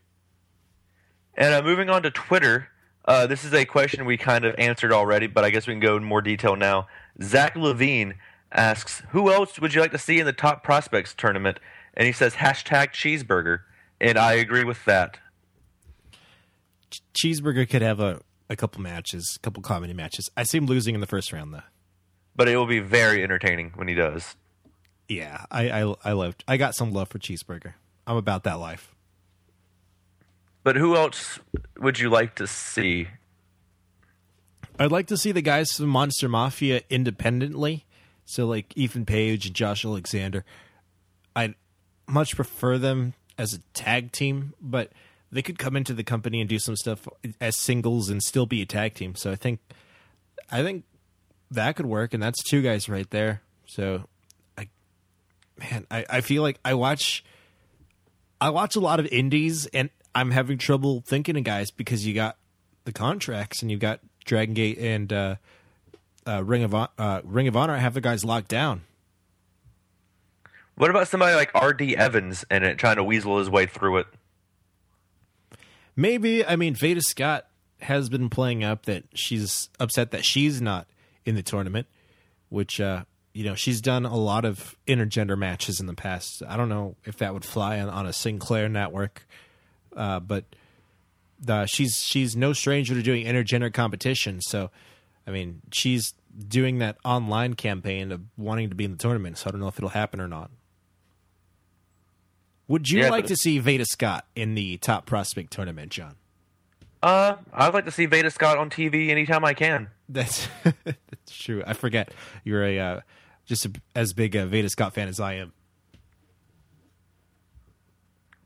And uh, moving on to Twitter, uh, this is a question we kind of answered already, but I guess we can go in more detail now. Zach Levine asks, "Who else would you like to see in the top prospects tournament?" And he says hashtag cheeseburger, and I agree with that. Cheeseburger could have a, a couple matches, a couple comedy matches. I see him losing in the first round, though. But it will be very entertaining when he does. Yeah, I I, I loved. I got some love for Cheeseburger. I'm about that life. But who else would you like to see? I'd like to see the guys from Monster Mafia independently. So like Ethan Page and Josh Alexander. I'd much prefer them as a tag team, but they could come into the company and do some stuff as singles and still be a tag team. So I think I think that could work and that's two guys right there. So I man, I, I feel like I watch I watch a lot of indies and I'm having trouble thinking of guys because you got the contracts and you got Dragon Gate and uh, uh, Ring of uh, Ring of Honor have the guys locked down. What about somebody like R.D. Evans and it trying to weasel his way through it? Maybe I mean Veda Scott has been playing up that she's upset that she's not in the tournament, which uh, you know she's done a lot of intergender matches in the past. I don't know if that would fly on, on a Sinclair network, uh, but uh, she's she's no stranger to doing intergender competition. So, I mean, she's doing that online campaign of wanting to be in the tournament. So I don't know if it'll happen or not. Would you Yeah, like to see Veda Scott in the top prospect tournament, John? Uh, I'd like to see Veda Scott on TV anytime I can. That's that's true. I forget you're a uh, just a, as big a Veda Scott fan as I am.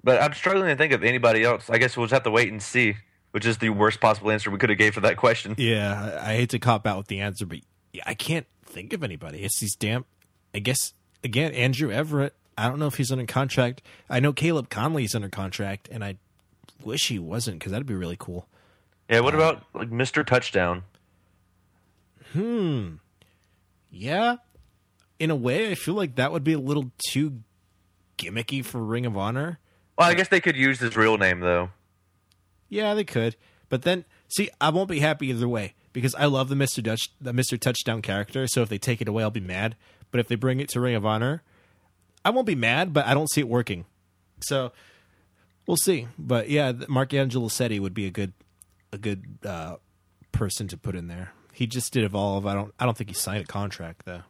But I'm struggling to think of anybody else. I guess we'll just have to wait and see, which is the worst possible answer we could have gave for that question. Yeah, I, hate to cop out with the answer, but I can't think of anybody. It's these damn. I guess again, Andrew Everett. I don't know if he's under contract. I know Caleb Conley's under contract, and I wish he wasn't because that'd be really cool. Yeah, what about like Mr. Touchdown? Hmm. Yeah, in a way, I feel like that would be a little too gimmicky for Ring of Honor. Well, I guess they could use his real name though. Yeah, they could. But then, see, I won't be happy either way because I love the Mister Dutch, the Mister Touchdown character. So if they take it away, I'll be mad. But if they bring it to Ring of Honor, I won't be mad. But I don't see it working. So we'll see. But yeah, Mark Angelosetti would be a good, a good uh, person to put in there. He just did evolve. I don't. I don't think he signed a contract though.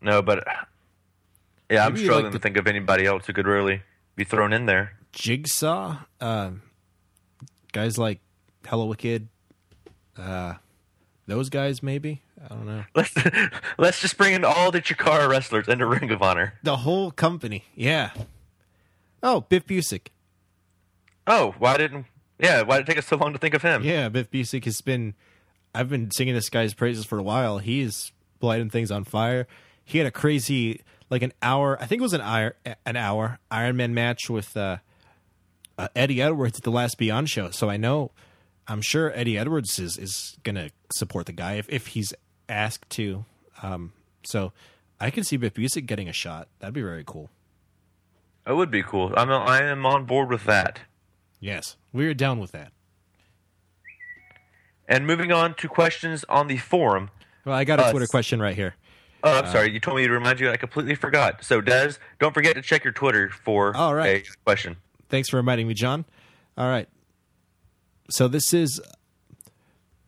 No, but yeah, I'm Maybe struggling like to think of anybody else who could really be thrown in there. Jigsaw, uh, guys like Hallowicked, uh, those guys maybe. I don't know. Let's let's just bring in all the Chikara wrestlers into Ring of Honor. The whole company, yeah. Oh, Biff Busick. Oh, why didn't? Yeah, why did it take us so long to think of him? Yeah, Biff Busick has been. I've been singing this guy's praises for a while. He's lighting things on fire. He had a crazy, like an hour. I think it was an hour, an hour Iron Man match with uh, uh, Eddie Edwards at the last Beyond show. So I know, I'm sure Eddie Edwards is is gonna support the guy if if he's asked to. Um, so I can see Biff Busick getting a shot. That'd be very cool. It would be cool. I'm I am on board with that. Yes, we're down with that. And moving on to questions on the forum. Well, I got a Uh, Twitter question right here. Oh, I'm sorry. You told me to remind you. I completely forgot. So, Des, don't forget to check your Twitter for All right. a question. Thanks for reminding me, John. All right. So this is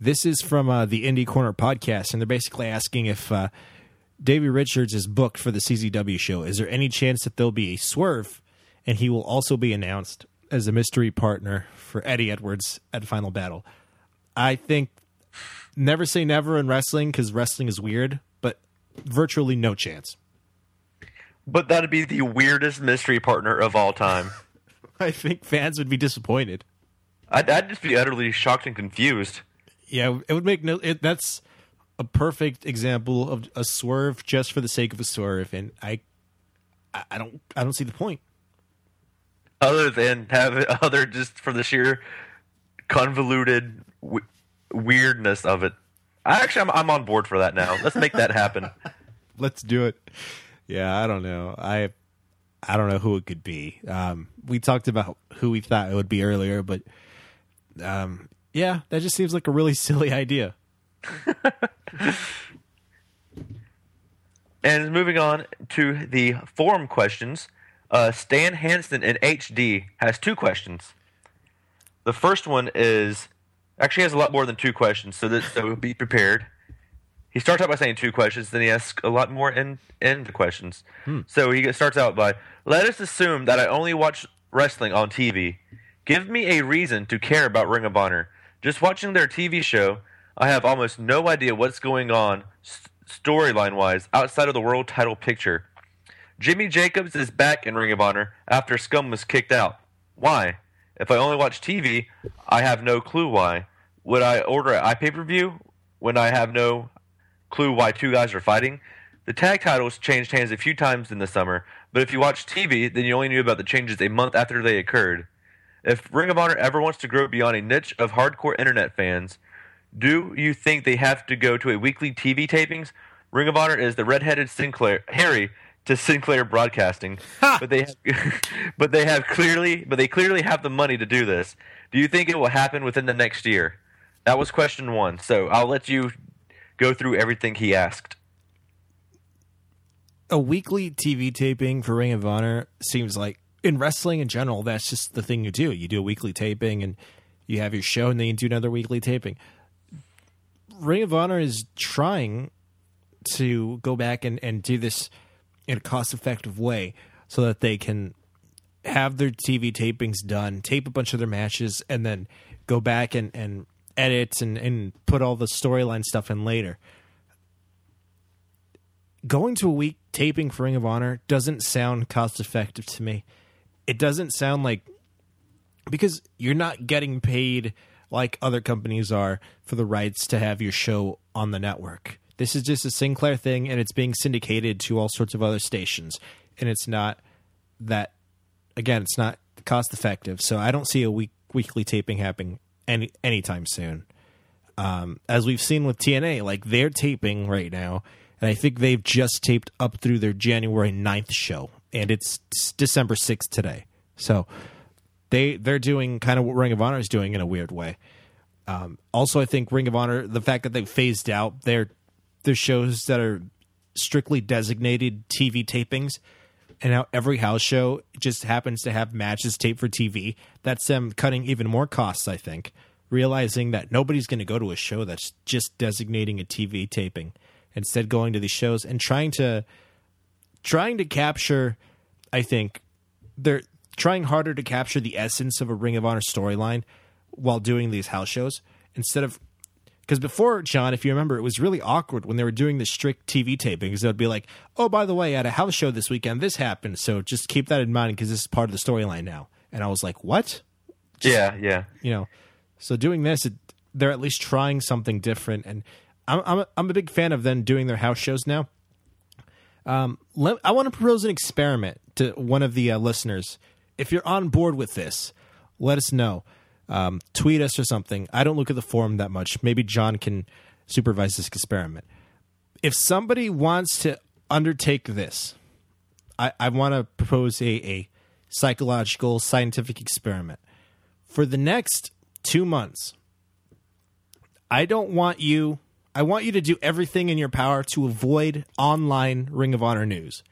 this is from uh, the Indie Corner podcast, and they're basically asking if uh, Davey Richards is booked for the CZW show. Is there any chance that there'll be a swerve, and he will also be announced as a mystery partner for Eddie Edwards at Final Battle? I think never say never in wrestling because wrestling is weird, virtually no chance. But that'd be the weirdest mystery partner of all time. I think fans would be disappointed. I'd, I'd just be utterly shocked and confused. Yeah, it would make no. It, that's a perfect example of a swerve just for the sake of a swerve, and I, I don't, I don't see the point. Other than have it, other just for the sheer convoluted w- weirdness of it. Actually, I'm, I'm on board for that now. Let's make that happen. Let's do it. Yeah, I don't know. I I don't know who it could be. Um, we talked about who we thought it would be earlier, but um, yeah, that just seems like a really silly idea. And moving on to the forum questions, uh, Stan Hansen in HD has two questions. The first one is actually has a lot more than two questions, so that so be prepared. He starts out by saying two questions, then he asks a lot more in in the questions. Hmm. So he starts out by, "Let us assume that I only watch wrestling on TV. Give me a reason to care about Ring of Honor. Just watching their TV show, I have almost no idea what's going on s- storyline wise outside of the world title picture. Jimmy Jacobs is back in Ring of Honor after Scum was kicked out. Why? If I only watch TV, I have no clue why. Would I order an iPay per view when I have no clue why two guys are fighting? The tag titles changed hands a few times in the summer, but if you watch TV, then you only knew about the changes a month after they occurred. If Ring of Honor ever wants to grow beyond a niche of hardcore internet fans, do you think they have to go to a weekly TV tapings? Ring of Honor is the redheaded Sinclair Harry to Sinclair Broadcasting, but they have, but they have clearly but they clearly have the money to do this. Do you think it will happen within the next year? That was question one. So I'll let you go through everything he asked. a weekly TV taping for Ring of Honor seems like in wrestling in general, that's just the thing you do. You do a weekly taping and you have your show and then you do another weekly taping. Ring of Honor is trying to go back and, and do this in a cost effective way so that they can have their TV tapings done, tape a bunch of their matches, and then go back and, and edit and, and put all the storyline stuff in later going to a week taping for Ring of Honor doesn't sound cost effective to me. It doesn't sound like because you're not getting paid like other companies are for the rights to have your show on the network. This is just a Sinclair thing and it's being syndicated to all sorts of other stations and it's not that again, it's not cost effective. So I don't see a week weekly taping happening any anytime soon um, as we've seen with TNA, like they're taping right now, and I think they've just taped up through their January 9th show, and it's December 6th today. So they they're doing kind of what Ring of Honor is doing in a weird way. Um, also, I think Ring of Honor, the fact that they've phased out their their shows that are strictly designated TV tapings, and now every house show just happens to have matches taped for TV. That's them cutting even more costs, I think, realizing that nobody's going to go to a show that's just designating a TV taping, instead going to these shows and trying to trying to capture. I think they're trying harder to capture the essence of a Ring of Honor storyline while doing these house shows instead of because before John, if you remember, it was really awkward when they were doing the strict TV tapings. They'd be like, "Oh, by the way, at a house show this weekend, this happened, so just keep that in mind because this is part of the storyline now." And I was like, "What?" Yeah, yeah. You know, so doing this, it, they're at least trying something different, and I'm I'm a, I'm a big fan of them doing their house shows now. Um, let, I want to propose an experiment to one of the uh, listeners. If you're on board with this, let us know. Um, tweet us or something. I don't look at the forum that much. Maybe John can supervise this experiment. If somebody wants to undertake this, I, I want to propose a, a psychological, scientific experiment. For the next two months, I don't want you. I want you to do everything in your power to avoid online Ring of Honor news.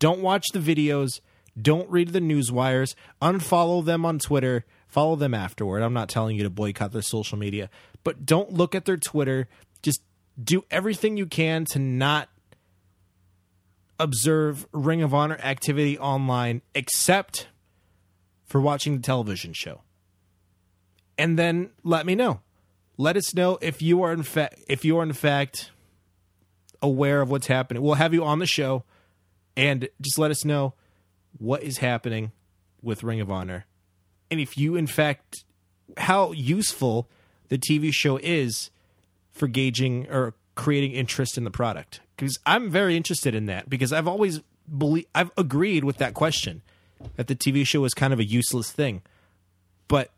Don't watch the videos. Don't read the news wires. Unfollow them on Twitter. Follow them afterward. I'm not telling you to boycott their social media, but don't look at their Twitter. Just do everything you can to not observe Ring of Honor activity online except for watching the television show. And then let me know. let us know if you are in fact if you are in fact aware of what's happening. We'll have you on the show and just let us know what is happening with Ring of Honor. And if you in fact how useful the TV show is for gauging or creating interest in the product. Because I'm very interested in that because I've always believe I've agreed with that question that the TV show is kind of a useless thing. But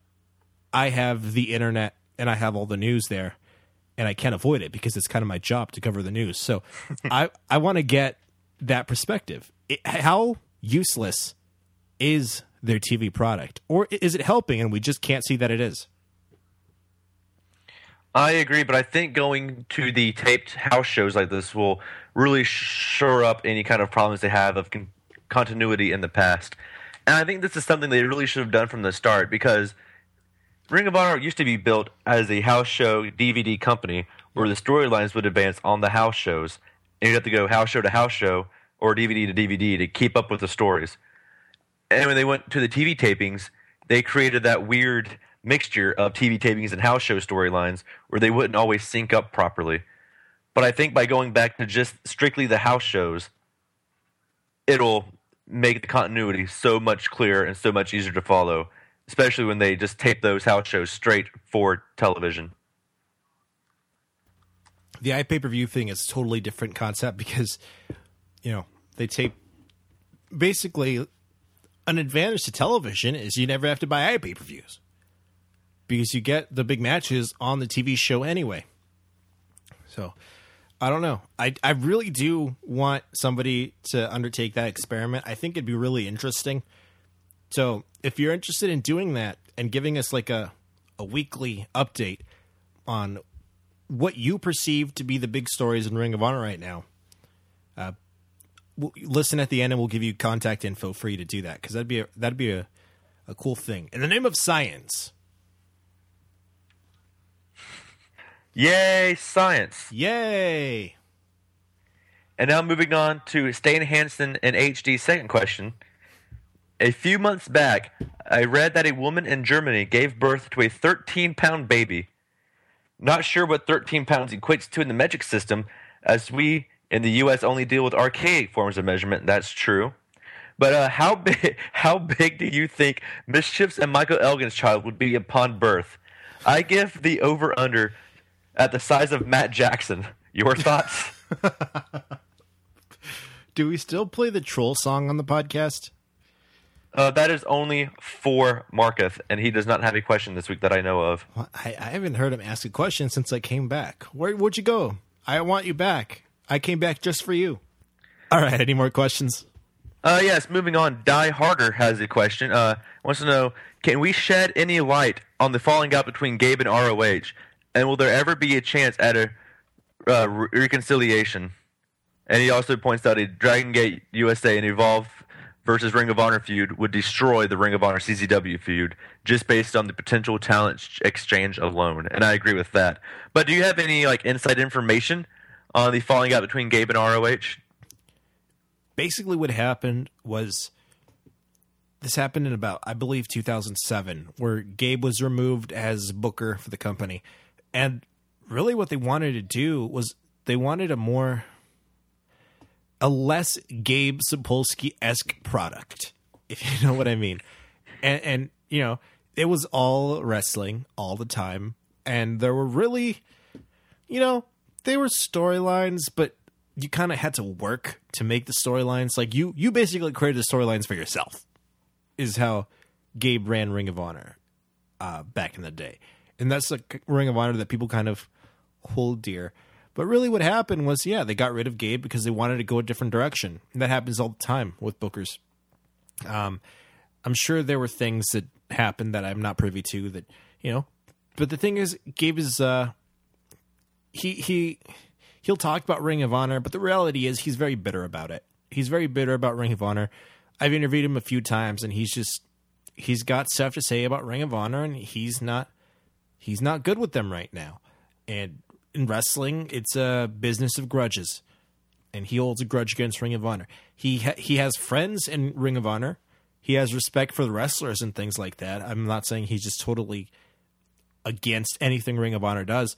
I have the internet and I have all the news there and I can't avoid it because it's kind of my job to cover the news. So I I want to get that perspective. It, how useless is their TV product or is it helping and we just can't see that it is? I agree, but I think going to the taped house shows like this will really shore up any kind of problems they have of con- continuity in the past. And I think this is something they really should have done from the start because Ring of Honor used to be built as a house show DVD company where the storylines would advance on the house shows. And you'd have to go house show to house show or DVD to DVD to keep up with the stories. And when they went to the TV tapings, they created that weird mixture of TV tapings and house show storylines where they wouldn't always sync up properly. But I think by going back to just strictly the house shows, it'll make the continuity so much clearer and so much easier to follow, especially when they just tape those house shows straight for television. The iPay per view thing is a totally different concept because, you know, they tape basically an advantage to television is you never have to buy iPay per views because you get the big matches on the TV show anyway. So I don't know. I I really do want somebody to undertake that experiment. I think it'd be really interesting. So if you're interested in doing that and giving us like a a weekly update on what you perceive to be the big stories in Ring of Honor right now, uh, we'll listen at the end and we'll give you contact info for you to do that because that'd be a, that'd be a, a cool thing. In the name of science, Yay, science! Yay! And now moving on to Stan Hansen and HD's second question. A few months back, I read that a woman in Germany gave birth to a 13 pound baby. Not sure what 13 pounds equates to in the metric system, as we in the U.S. only deal with archaic forms of measurement. That's true. But uh, how big? How big do you think MsChif's and Michael Elgin's child would be upon birth? I give the over under at the size of Matt Jackson. Your thoughts? Do we still play the troll song on the podcast? Uh, that is only for Marketh, and he does not have a question this week that I know of. Well, I, I, haven't heard him ask a question since I came back. Where would you go? I want you back. I came back just for you. All right. Any more questions? Uh, yes. Moving on. Die Harder has a question. Uh, wants to know: Can we shed any light on the falling out between Gabe and ROH? And will there ever be a chance at a uh, re- reconciliation? And he also points out a Dragon Gate USA and Evolve versus Ring of Honor feud would destroy the Ring of Honor CZW feud just based on the potential talent exchange alone. And I agree with that. But do you have any like inside information on the falling out between Gabe and ROH? Basically, what happened was this happened in about I believe 2007, where Gabe was removed as booker for the company, and really what they wanted to do was they wanted a more a less Gabe Sapolsky esque product, if you know what I mean. And, and, you know, it was all wrestling all the time. And there were really, you know, they were storylines, but you kind of had to work to make the storylines. Like you, you basically created the storylines for yourself, is how Gabe ran Ring of Honor uh, back in the day. And that's a Ring of Honor that people kind of hold dear. But really, what happened was, yeah, they got rid of Gabe because they wanted to go a different direction. And that happens all the time with bookers. Um, I'm sure there were things that happened that I'm not privy to that, you know. But the thing is, Gabe is, uh, he, he, he'll talk about Ring of Honor, but the reality is he's very bitter about it. He's very bitter about Ring of Honor. I've interviewed him a few times and he's just, he's got stuff to say about Ring of Honor and he's not, he's not good with them right now. And in wrestling, it's a business of grudges, and he holds a grudge against Ring of Honor. He ha- he has friends in Ring of Honor. He has respect for the wrestlers and things like that. I'm not saying he's just totally against anything Ring of Honor does,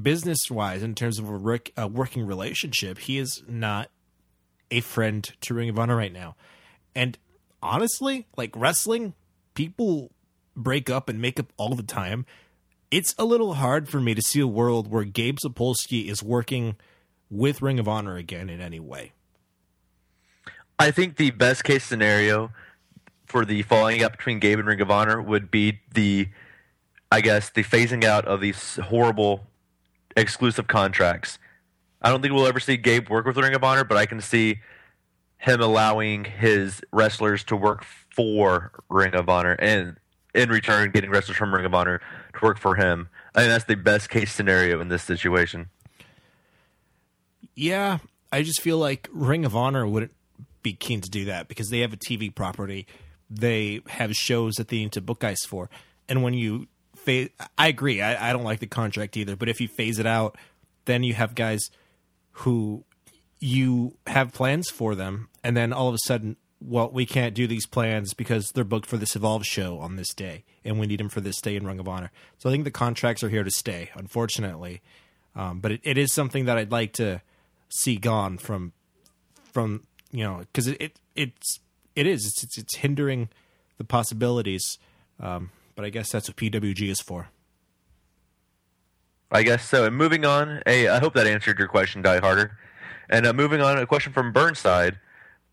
business wise, in terms of a, a working relationship, he is not a friend to Ring of Honor right now. And honestly, like wrestling, people break up and make up all the time. It's a little hard for me to see a world where Gabe Sapolsky is working with Ring of Honor again in any way. I think the best case scenario for the falling out between Gabe and Ring of Honor would be the, I guess, the phasing out of these horrible exclusive contracts. I don't think we'll ever see Gabe work with Ring of Honor, but I can see him allowing his wrestlers to work for Ring of Honor and in return getting wrestlers from Ring of Honor to work for him. I think that's the best case scenario in this situation. Yeah, I just feel like Ring of Honor wouldn't be keen to do that because they have a TV property. They have shows that they need to book guys for. And when you phase, I agree, I, I don't like the contract either, but if you phase it out, then you have guys who you have plans for them, and then all of a sudden, well, we can't do these plans because they're booked for this Evolve show on this day, and we need them for this day in Ring of Honor. So I think the contracts are here to stay, unfortunately. Um, but it, it is something that I'd like to see gone from from you know because it, it it's it is it's, it's, it's hindering the possibilities. Um, but I guess that's what PWG is for. I guess so. And moving on, hey, I hope that answered your question, Die Harder. And uh, moving on, a question from Burnside.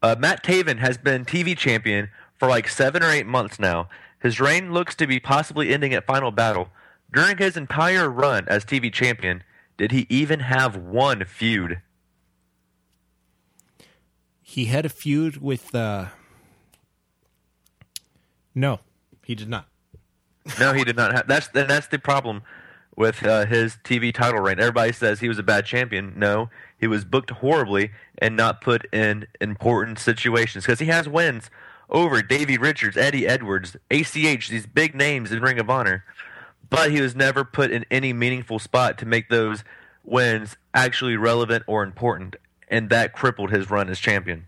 Uh, Matt Taven has been TV champion for like seven or eight months now. His reign looks to be possibly ending at Final Battle. During his entire run as TV champion, did he even have one feud? He had a feud with. Uh... No, he did not. No, he did not have. That's that's the problem with uh, his TV title reign. Everybody says he was a bad champion. No, he was booked horribly and not put in important situations because he has wins over Davey Richards, Eddie Edwards, ACH, these big names in Ring of Honor, but he was never put in any meaningful spot to make those wins actually relevant or important, and that crippled his run as champion.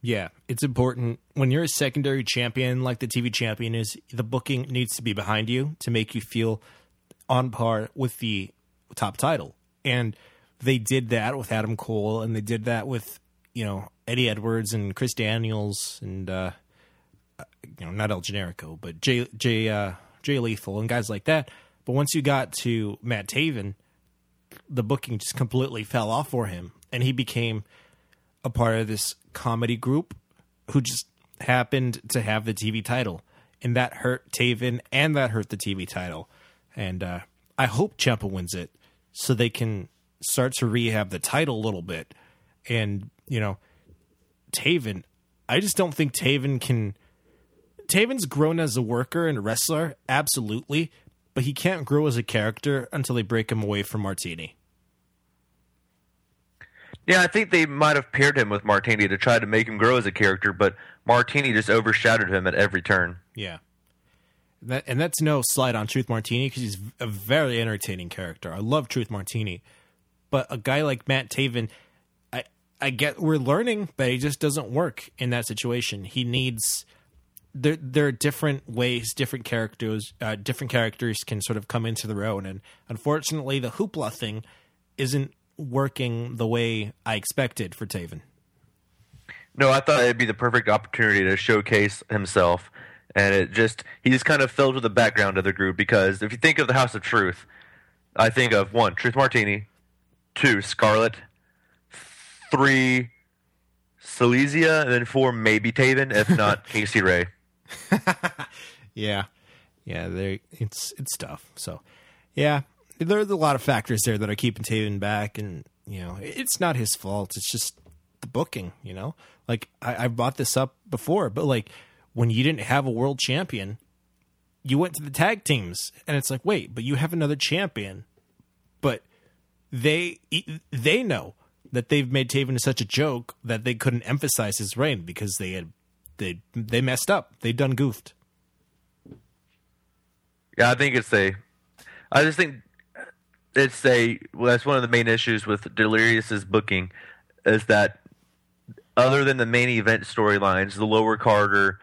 Yeah, it's important when you're a secondary champion like the TV champion is. The booking needs to be behind you to make you feel on par with the top title. And they did that with Adam Cole, and they did that with you know Eddie Edwards and Chris Daniels, and uh, you know not El Generico, but Jay Jay uh, Jay Lethal and guys like that. But once you got to Matt Taven, the booking just completely fell off for him, and he became a part of this comedy group who just happened to have the TV title, and that hurt Taven, and that hurt the TV title. And uh, I hope Ciampa wins it so they can start to rehab the title a little bit. And, you know, Taven, I just don't think Taven can. Taven's grown as a worker and a wrestler, absolutely, but he can't grow as a character until they break him away from Martini. Yeah, I think they might have paired him with Martini to try to make him grow as a character, but Martini just overshadowed him at every turn. Yeah. That, and that's no slight on Truth Martini because he's a very entertaining character. I love Truth Martini, but a guy like Matt Taven, I I get we're learning, but he just doesn't work in that situation. He needs there there are different ways, different characters, uh, different characters can sort of come into their own, and unfortunately, the hoopla thing isn't working the way I expected for Taven. No, I thought it'd be the perfect opportunity to showcase himself and it just he just kind of filled with the background of the group because if you think of the House of Truth, I think of one Truth Martini, two Scarlet, three Seleziya, and then four maybe Taven, if not Casey Ray. yeah, yeah, they it's it's tough. So, yeah, there's a lot of factors there that are keeping Taven back, and you know, it's not his fault. It's just the booking. You know, like I, I brought this up before, but like when you didn't have a world champion, you went to the tag teams, and it's like, wait, but you have another champion, but they they know that they've made Taven such a joke that they couldn't emphasize his reign because they had they they messed up, they done goofed. Yeah, I think it's a. I just think it's a. Well, that's one of the main issues with Delirious's booking, is that other than the main event storylines, the lower Carter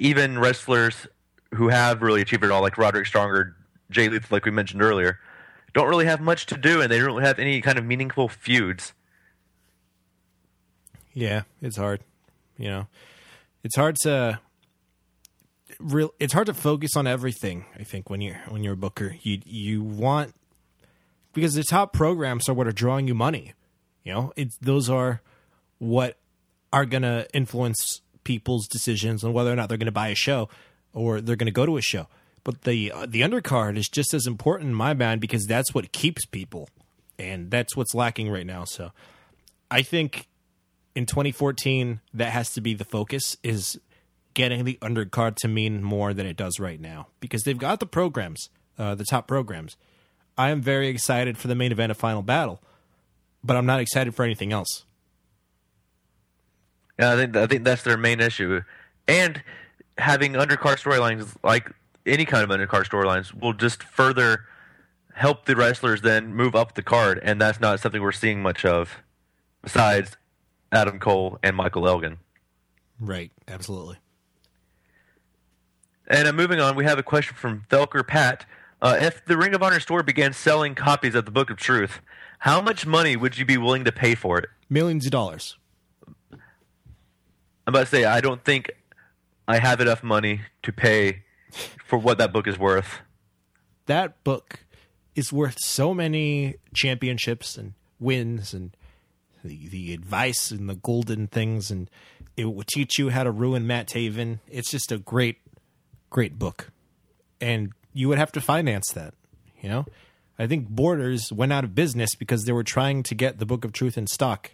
even wrestlers who have really achieved it all, like Roderick Stronger, Jay Lethal, like we mentioned earlier, don't really have much to do, and they don't really have any kind of meaningful feuds. Yeah, it's hard. You know, it's hard to real. It's hard to focus on everything. I think when you're when you're a booker, you you want because the top programs are what are drawing you money. You know, it's those are what are going to influence people's decisions on whether or not they're going to buy a show or they're going to go to a show. But the uh, the undercard is just as important in my mind because that's what keeps people, and that's what's lacking right now. So, I think in 2014 that has to be the focus is getting the undercard to mean more than it does right now because they've got the programs, uh, the top programs. I am very excited for the main event of Final Battle, but I'm not excited for anything else. Yeah, I think I think that's their main issue, and having undercard storylines like any kind of undercard storylines will just further help the wrestlers then move up the card, and that's not something we're seeing much of, besides Adam Cole and Michael Elgin. Right, absolutely. And uh, moving on, we have a question from Felker Pat. Uh, if the Ring of Honor store began selling copies of the Book of Truth, how much money would you be willing to pay for it? Millions of dollars. I'm about to say, I don't think I have enough money to pay for what that book is worth. That book is worth so many championships and wins and the, the advice and the golden things and it will teach you how to ruin Matt Taven. It's just a great, great book. And you would have to finance that, you know? I think Borders went out of business because they were trying to get the Book of Truth in stock.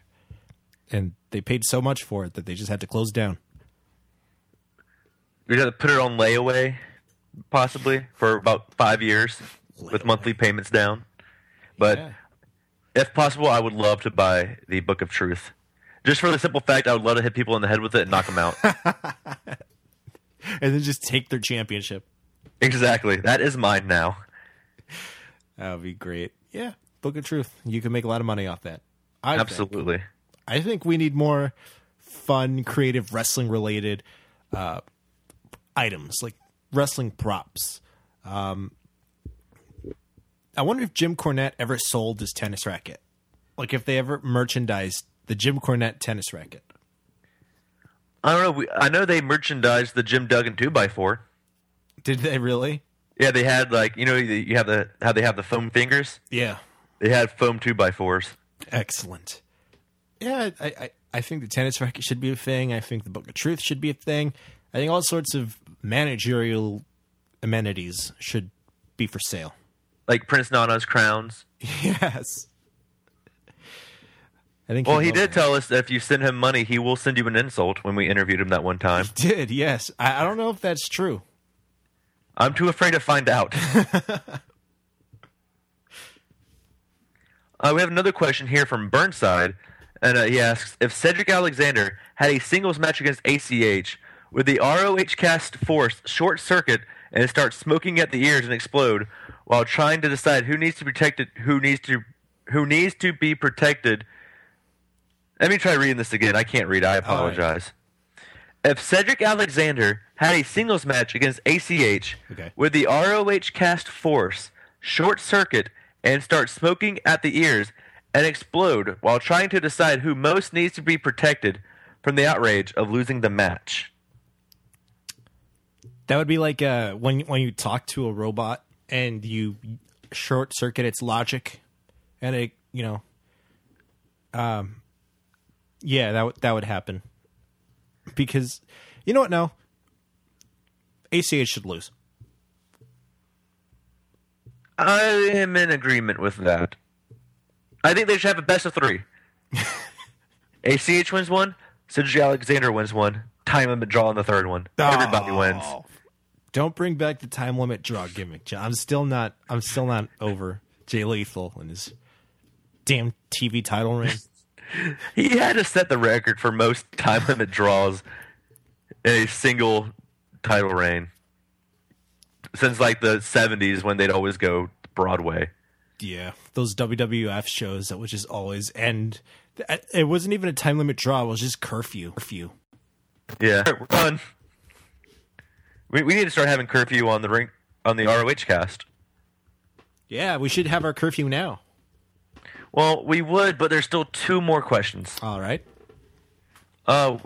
And they paid so much for it that they just had to close down. You'd have to put it on layaway, possibly, for about five years with monthly payments down. But Yeah. if possible, I would love to buy the Book of Truth. Just for the simple fact, I would love to hit people in the head with it and knock them out. And then just take their championship. Exactly. That is mine now. That would be great. Yeah. Book of Truth. You can make a lot of money off that. I think. Absolutely. I think we need more fun, creative wrestling related uh, items like wrestling props. Um, I wonder if Jim Cornette ever sold his tennis racket. Like if they ever merchandised the Jim Cornette tennis racket. I don't know. We, I know they merchandised the Jim Duggan 2x4. Did they really? Yeah, they had, like, you know, you have the how they have the foam fingers? Yeah. They had foam 2x4s. Excellent. Yeah, I, I, I think the tennis racket should be a thing. I think the Book of Truth should be a thing. I think all sorts of managerial amenities should be for sale. Like Prince Nana's crowns. Yes. I think Well, he did that. tell us that if you send him money, he will send you an insult when we interviewed him that one time. he did yes. I, I don't know if that's true. I'm too afraid to find out. uh, we have another question here from Burnside, and uh, he asks if Cedric Alexander had a singles match against ACH, would the ROH cast force short circuit and start smoking at the ears and explode while trying to decide who needs to be protected, who needs to, who needs to be protected? Let me try reading this again. I can't read. I apologize. If Cedric Alexander had a singles match against ACH, Okay. would the ROH cast force short circuit and start smoking at the ears and explode while trying to decide who most needs to be protected from the outrage of losing the match? That would be like uh, when when you talk to a robot and you short circuit its logic, and it you know, um, yeah, that would that would happen because you know what? No, ACH should lose. I am in agreement with that. I think they should have a best of three. ACH wins one, Cedric Alexander wins one, time limit draw on the third one. Everybody wins. Oh. Don't bring back the time limit draw gimmick, John. I'm still not. I'm still not over Jay Lethal and his damn TV title reign. He had to set the record for most time limit draws in a single title reign since like the 70s when they'd always go Broadway. Yeah, those WWF shows that would just always end. It wasn't even a time limit draw; it was just curfew. Curfew. Yeah, we're done. We, we need to start having curfew on the ring on the ROH cast. Yeah, we should have our curfew now. Well, we would, but there's still two more questions. All right. Uh,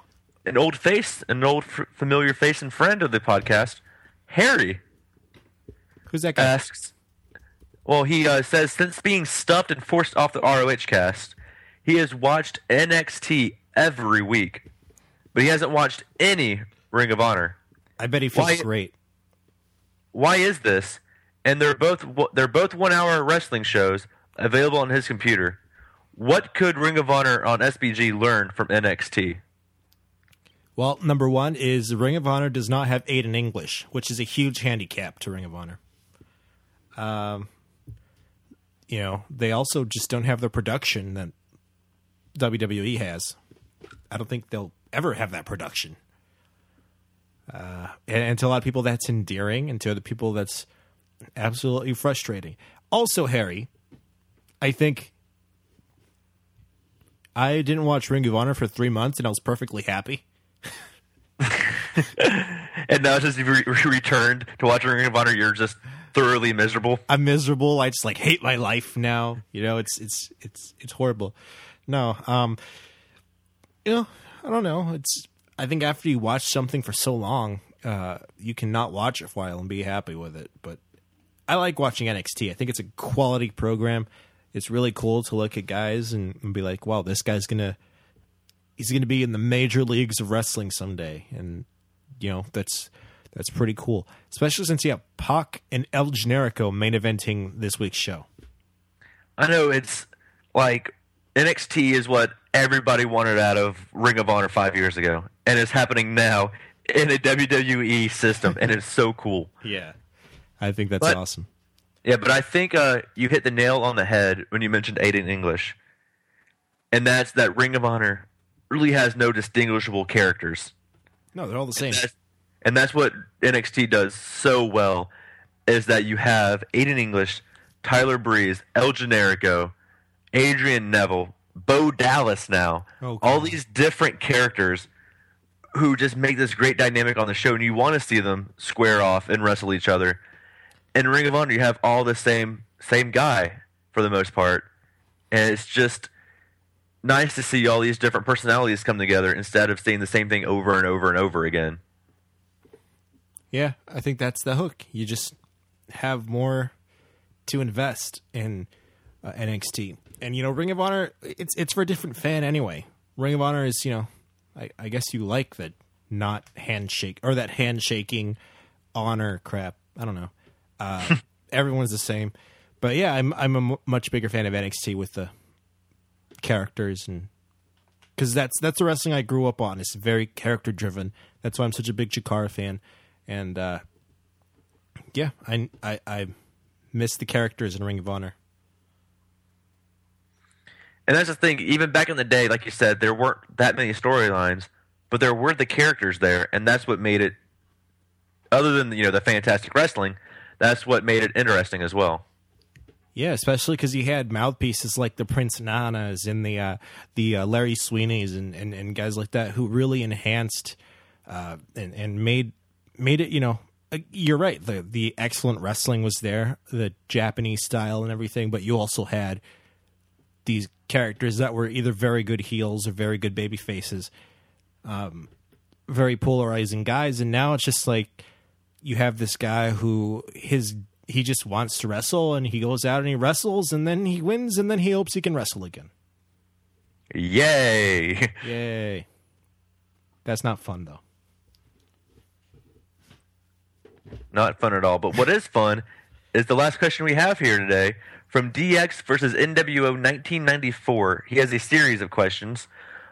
an old face, an old f- familiar face and friend of the podcast, Harry Who's that guy? asks. Well, he uh, says since being stuffed and forced off the ROH cast, he has watched NXT every week, but he hasn't watched any Ring of Honor. I bet he feels why- great. Why is this? And they're both they're both one hour wrestling shows available on his computer. What could Ring of Honor on SBG learn from NXT? Well, number one is Ring of Honor does not have Aiden English, which is a huge handicap to Ring of Honor. Um, you know, they also just don't have the production that WWE has. I don't think they'll ever have that production. Uh, and, and to a lot of people, that's endearing, and to other people, that's absolutely frustrating. Also, Harry, I think I didn't watch Ring of Honor for three months, and I was perfectly happy. And now since you've re- returned to watching Ring of Honor, you're just thoroughly miserable. I'm miserable. I just like hate my life now. You know, it's it's it's it's horrible. No, um, you know, I don't know. It's I think after you watch something for so long, uh, you cannot watch it for a while and be happy with it. But I like watching NXT. I think it's a quality program. It's really cool to look at guys and, and be like, wow, this guy's gonna he's gonna be in the major leagues of wrestling someday, and you know that's that's pretty cool. Especially since you have Pac and El Generico main eventing this week's show. I know it's like NXT is what everybody wanted out of Ring of Honor five years ago, and it's happening now in a WWE system, and it's so cool. Yeah, I think that's But- awesome. Yeah, but I think uh, you hit the nail on the head when you mentioned Aiden English, and that's that Ring of Honor really has no distinguishable characters. No, they're all the same. That's, and that's what NXT does so well is that you have Aiden English, Tyler Breeze, El Generico, Adrian Neville, Bo Dallas now. Oh, all these different characters who just make this great dynamic on the show and you want to see them square off and wrestle each other. In Ring of Honor you have all the same same guy for the most part. And it's just nice to see all these different personalities come together instead of seeing the same thing over and over and over again. Yeah, I think that's the hook. You just have more to invest in uh, NXT, and you know, Ring of Honor. It's it's for a different fan anyway. Ring of Honor is you know, I, I guess you like that not handshake or that handshaking honor crap. I don't know. Uh, everyone's the same, but yeah, I'm I'm a m- much bigger fan of NXT with the characters and because that's that's the wrestling I grew up on. It's very character driven. That's why I'm such a big Chikara fan. And uh, yeah, I, I I miss the characters in Ring of Honor. And that's the thing. Even back in the day, like you said, there weren't that many storylines, but there were the characters there, and that's what made it. Other than you know the fantastic wrestling, that's what made it interesting as well. Yeah, especially because you had mouthpieces like the Prince Nanas and the uh, the uh, Larry Sweeneys and, and, and guys like that who really enhanced uh, and and made made it. You know, you're right. The the excellent wrestling was there, the Japanese style and everything, but you also had these characters that were either very good heels or very good baby faces, um, very polarizing guys. And now it's just like you have this guy who his he just wants to wrestle and he goes out and he wrestles and then he wins and then he hopes he can wrestle again. Yay! Yay. That's not fun though. Not fun at all. But what is fun is the last question we have here today from DX versus NWO 1994. He has a series of questions.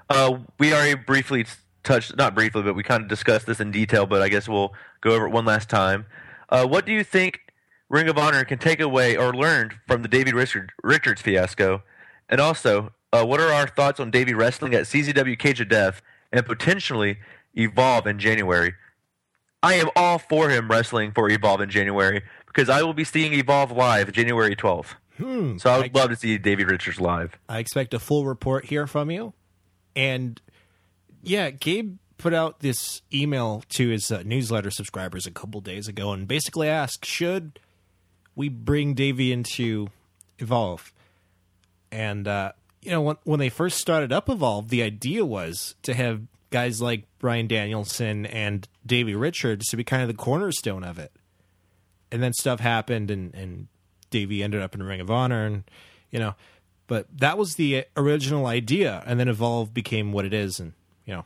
Uh, we already briefly touched, not briefly, but we kind of discussed this in detail. But I guess we'll go over it one last time. Uh, what do you think Ring of Honor can take away or learn from the Davey Richard, Richards fiasco? And also, uh, what are our thoughts on Davey wrestling at CZW Cage of Death and potentially Evolve in January? I am all for him wrestling for Evolve in January because I will be seeing Evolve live January 12th. Hmm. So I would love to see Davey Richards live. I expect a full report here from you. And yeah, Gabe put out this email to his uh, newsletter subscribers a couple days ago and basically asked should we bring Davey into Evolve. And uh, you know, when when they first started up Evolve, the idea was to have guys like Bryan Danielson and Davey Richards to be kind of the cornerstone of it. And then stuff happened and and Davey ended up in Ring of Honor and you know, but that was the original idea and then Evolve became what it is and you know,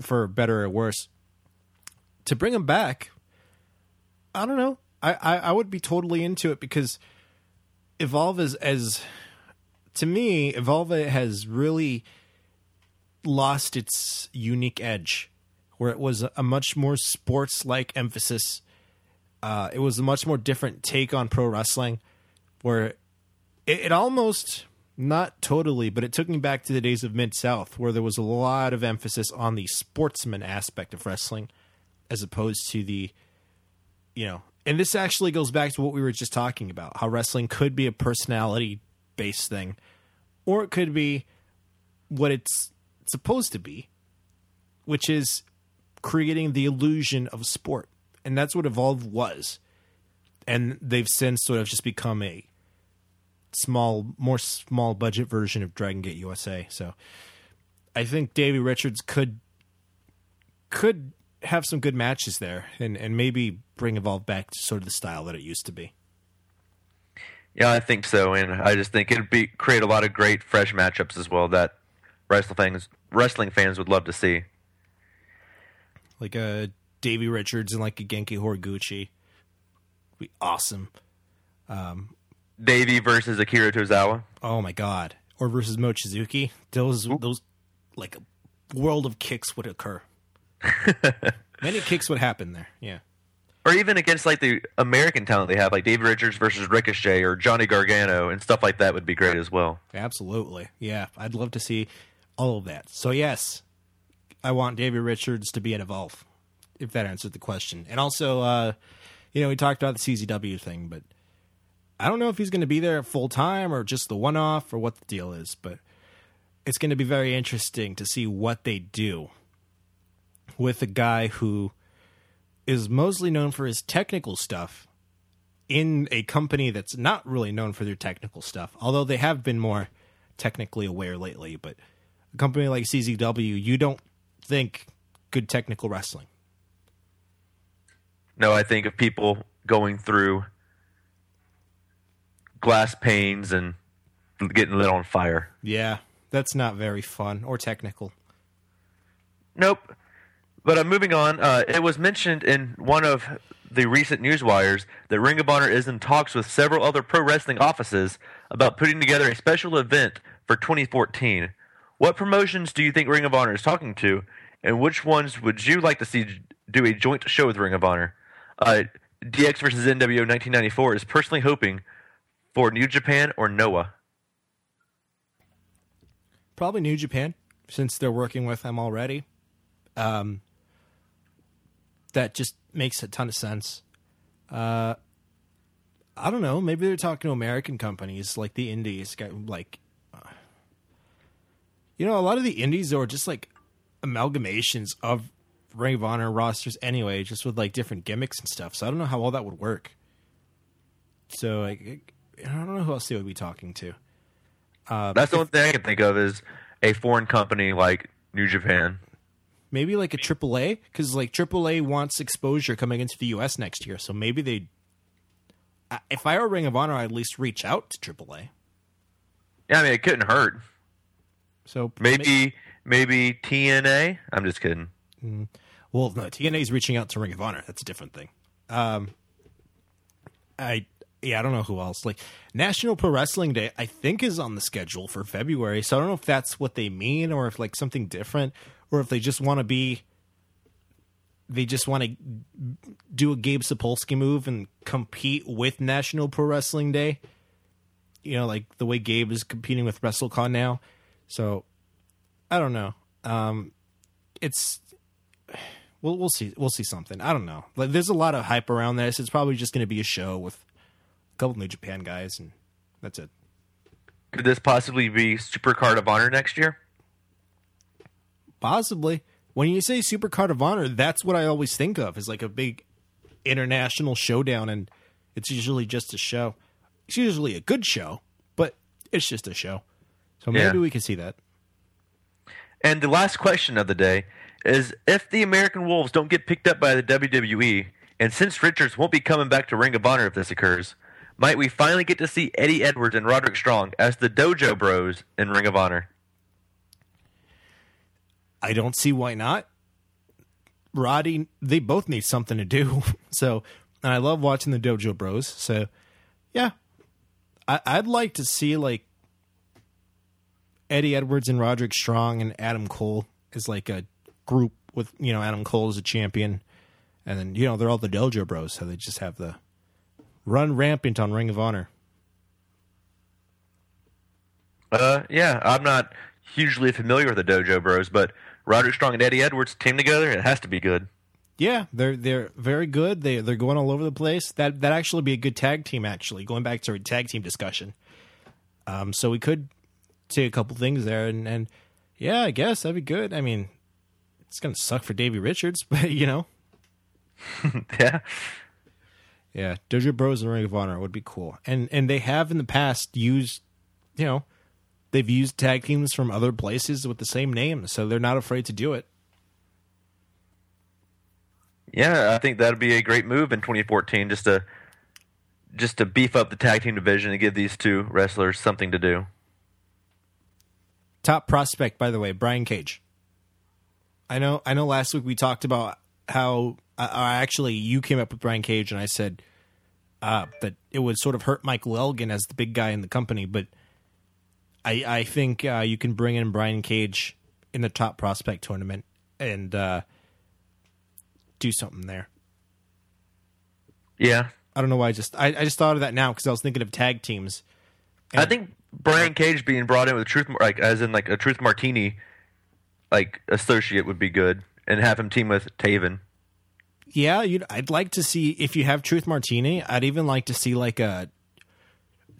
for better or worse. To bring him back, I don't know. I, I, would be totally into it because Evolve is as to me, Evolve has really lost its unique edge, where it was a much more sports like emphasis. Uh, it was a much more different take on pro wrestling, where it, it almost not totally, but it took me back to the days of Mid South, where there was a lot of emphasis on the sportsman aspect of wrestling, as opposed to the, you know, and this actually goes back to what we were just talking about how wrestling could be a personality based thing, or it could be what it's supposed to be, which is creating the illusion of sport. And that's what Evolve was. And they've since sort of just become a small, more small budget version of Dragon Gate USA. So I think Davey Richards could could have some good matches there and, and maybe bring Evolve back to sort of the style that it used to be. Yeah, I think so, and I just think it'd be create a lot of great fresh matchups as well that wrestling fans wrestling fans would love to see. Like a Davey Richards and like a Genki Horiguchi. Be awesome. Um, Davey versus Akira Tozawa. Oh my god. Or versus Mochizuki. Those Ooh. those like a world of kicks would occur. Many kicks would happen there. Yeah. Or even against like the American talent they have, like David Richards versus Ricochet or Johnny Gargano and stuff like that would be great as well. Absolutely. Yeah. I'd love to see all of that. So yes, I want David Richards to be at Evolve, if that answers the question. And also, uh, you know, we talked about the CZW thing, but I don't know if he's going to be there full time or just the one off or what the deal is, but it's going to be very interesting to see what they do with a guy who is mostly known for his technical stuff in a company that's not really known for their technical stuff, although they have been more technically aware lately. But a company like CZW, you don't think good technical wrestling. No, I think of people going through glass panes and getting lit on fire. Yeah, that's not very fun or technical. Nope. But uh, moving on, uh, it was mentioned in one of the recent news wires that Ring of Honor is in talks with several other pro wrestling offices about putting together a special event for 2014. What promotions do you think Ring of Honor is talking to, and which ones would you like to see do a joint show with Ring of Honor? Uh, DX versus NWO 1994 is personally hoping for New Japan or Noah. Probably New Japan, since they're working with them already. Um, that just makes a ton of sense. Uh, I don't know. Maybe they're talking to American companies like the Indies, like uh, you know, a lot of the Indies are just like amalgamations of Ring of Honor rosters anyway, just with like different gimmicks and stuff. So I don't know how all that would work. So like, I don't know who else they would be talking to. Uh, That's the only thing I can think of is a foreign company like New Japan maybe like a AAA because like AAA wants exposure coming into the U.S. next year, so maybe they. If I were Ring of Honor, I'd at least reach out to AAA. Yeah, I mean it couldn't hurt. So maybe maybe TNA. I'm just kidding. Mm, well, no, TNA is reaching out to Ring of Honor. That's a different thing. Um, I yeah, I don't know who else. Like National Pro Wrestling Day, I think is on the schedule for February. So I don't know if that's what they mean or if like something different or if they just want to be they just want to do a Gabe Sapolsky move and compete with National Pro Wrestling Day. You know, like the way Gabe is competing with WrestleCon now. So I don't know. Um, it's we'll we'll see we'll see something. I don't know. Like there's a lot of hype around this. It's probably just going to be a show with a couple New Japan guys, and that's it. Could this possibly be Super Card of Honor next year? Possibly. When you say Super Card of Honor, that's what I always think of is like a big international showdown and It's usually just a show. It's usually a good show, but it's just a show. So maybe Yeah. we can see that. And the last question of the day is if the American Wolves don't get picked up by the WWE, and since Richards won't be coming back to Ring of Honor if this occurs, might we finally get to see Eddie Edwards and Roderick Strong as the Dojo Bros in Ring of Honor? I don't see why not. Roddy, they both need something to do. So, and I love watching the Dojo Bros. So, yeah, I, I'd like to see like Eddie Edwards and Roderick Strong and Adam Cole as like a group with you know Adam Cole as a champion, and then you know they're all the Dojo Bros. So they just have the run rampant on Ring of Honor. Uh, yeah, I'm not hugely familiar with the Dojo Bros, but Roderick Strong and Eddie Edwards team together, it has to be good. Yeah, they're they're very good. They they're going all over the place. That that actually be a good tag team. Actually, going back to our tag team discussion. Um, so we could say a couple things there, and and yeah, I guess that'd be good. I mean, it's gonna suck for Davey Richards, but you know, yeah. yeah, Dojo Bros and Ring of Honor would be cool. And and they have in the past used, you know, they've used tag teams from other places with the same name, so they're not afraid to do it. Yeah, I think that'd be a great move in 2014 just to just to beef up the tag team division and give these two wrestlers something to do. Top prospect, by the way, Brian Cage. I know. I know. Last week we talked about how uh, actually you came up with Brian Cage, and I said uh, that it would sort of hurt Michael Elgin as the big guy in the company. But I, I think uh, you can bring in Brian Cage in the top prospect tournament and uh, do something there. Yeah, I don't know why. I just I, I just thought of that now because I was thinking of tag teams. I think Brian Cage being brought in with Truth, like as in like a Truth Martini, like associate would be good, and have him team with Taven. Yeah, you'd, I'd like to see if you have Truth Martini. I'd even like to see like a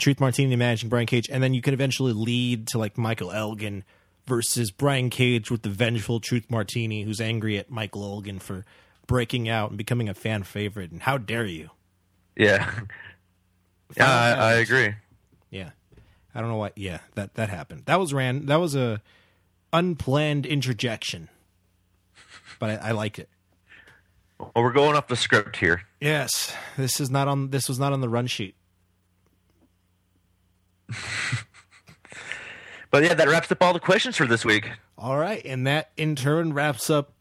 Truth Martini managing Brian Cage, and then you could eventually lead to like Michael Elgin versus Brian Cage with the vengeful Truth Martini, who's angry at Michael Elgin for breaking out and becoming a fan favorite. And how dare you? Yeah, yeah, I, I agree. Yeah, I don't know why. Yeah, that that happened. That was ran. That was a unplanned interjection, but I, I like it. Well, we're going off the script here. Yes, this is not on. This was not on the run sheet. But yeah, that wraps up all the questions for this week. All right, and that in turn wraps up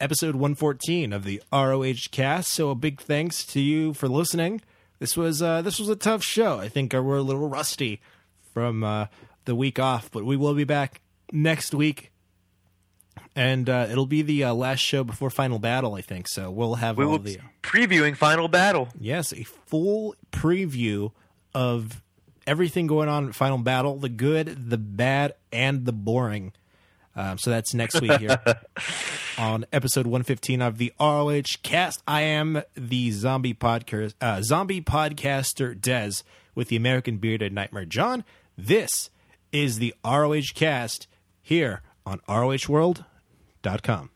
episode 114 of the ROH cast. So a big thanks to you for listening. This was uh, this was a tough show. I think we're a little rusty from uh, the week off, but we will be back next week, and uh, it'll be the uh, last show before Final Battle. I think so. We'll have We all will the be previewing Final Battle. Yes, a full preview of everything going on Final Battle the good, the bad, and the boring. Um, so that's next week here on episode 115 of the ROH cast. I am the zombie podcast, uh, zombie podcaster Dez with the American Bearded Nightmare John. This is the ROH cast here on ROHworld.com.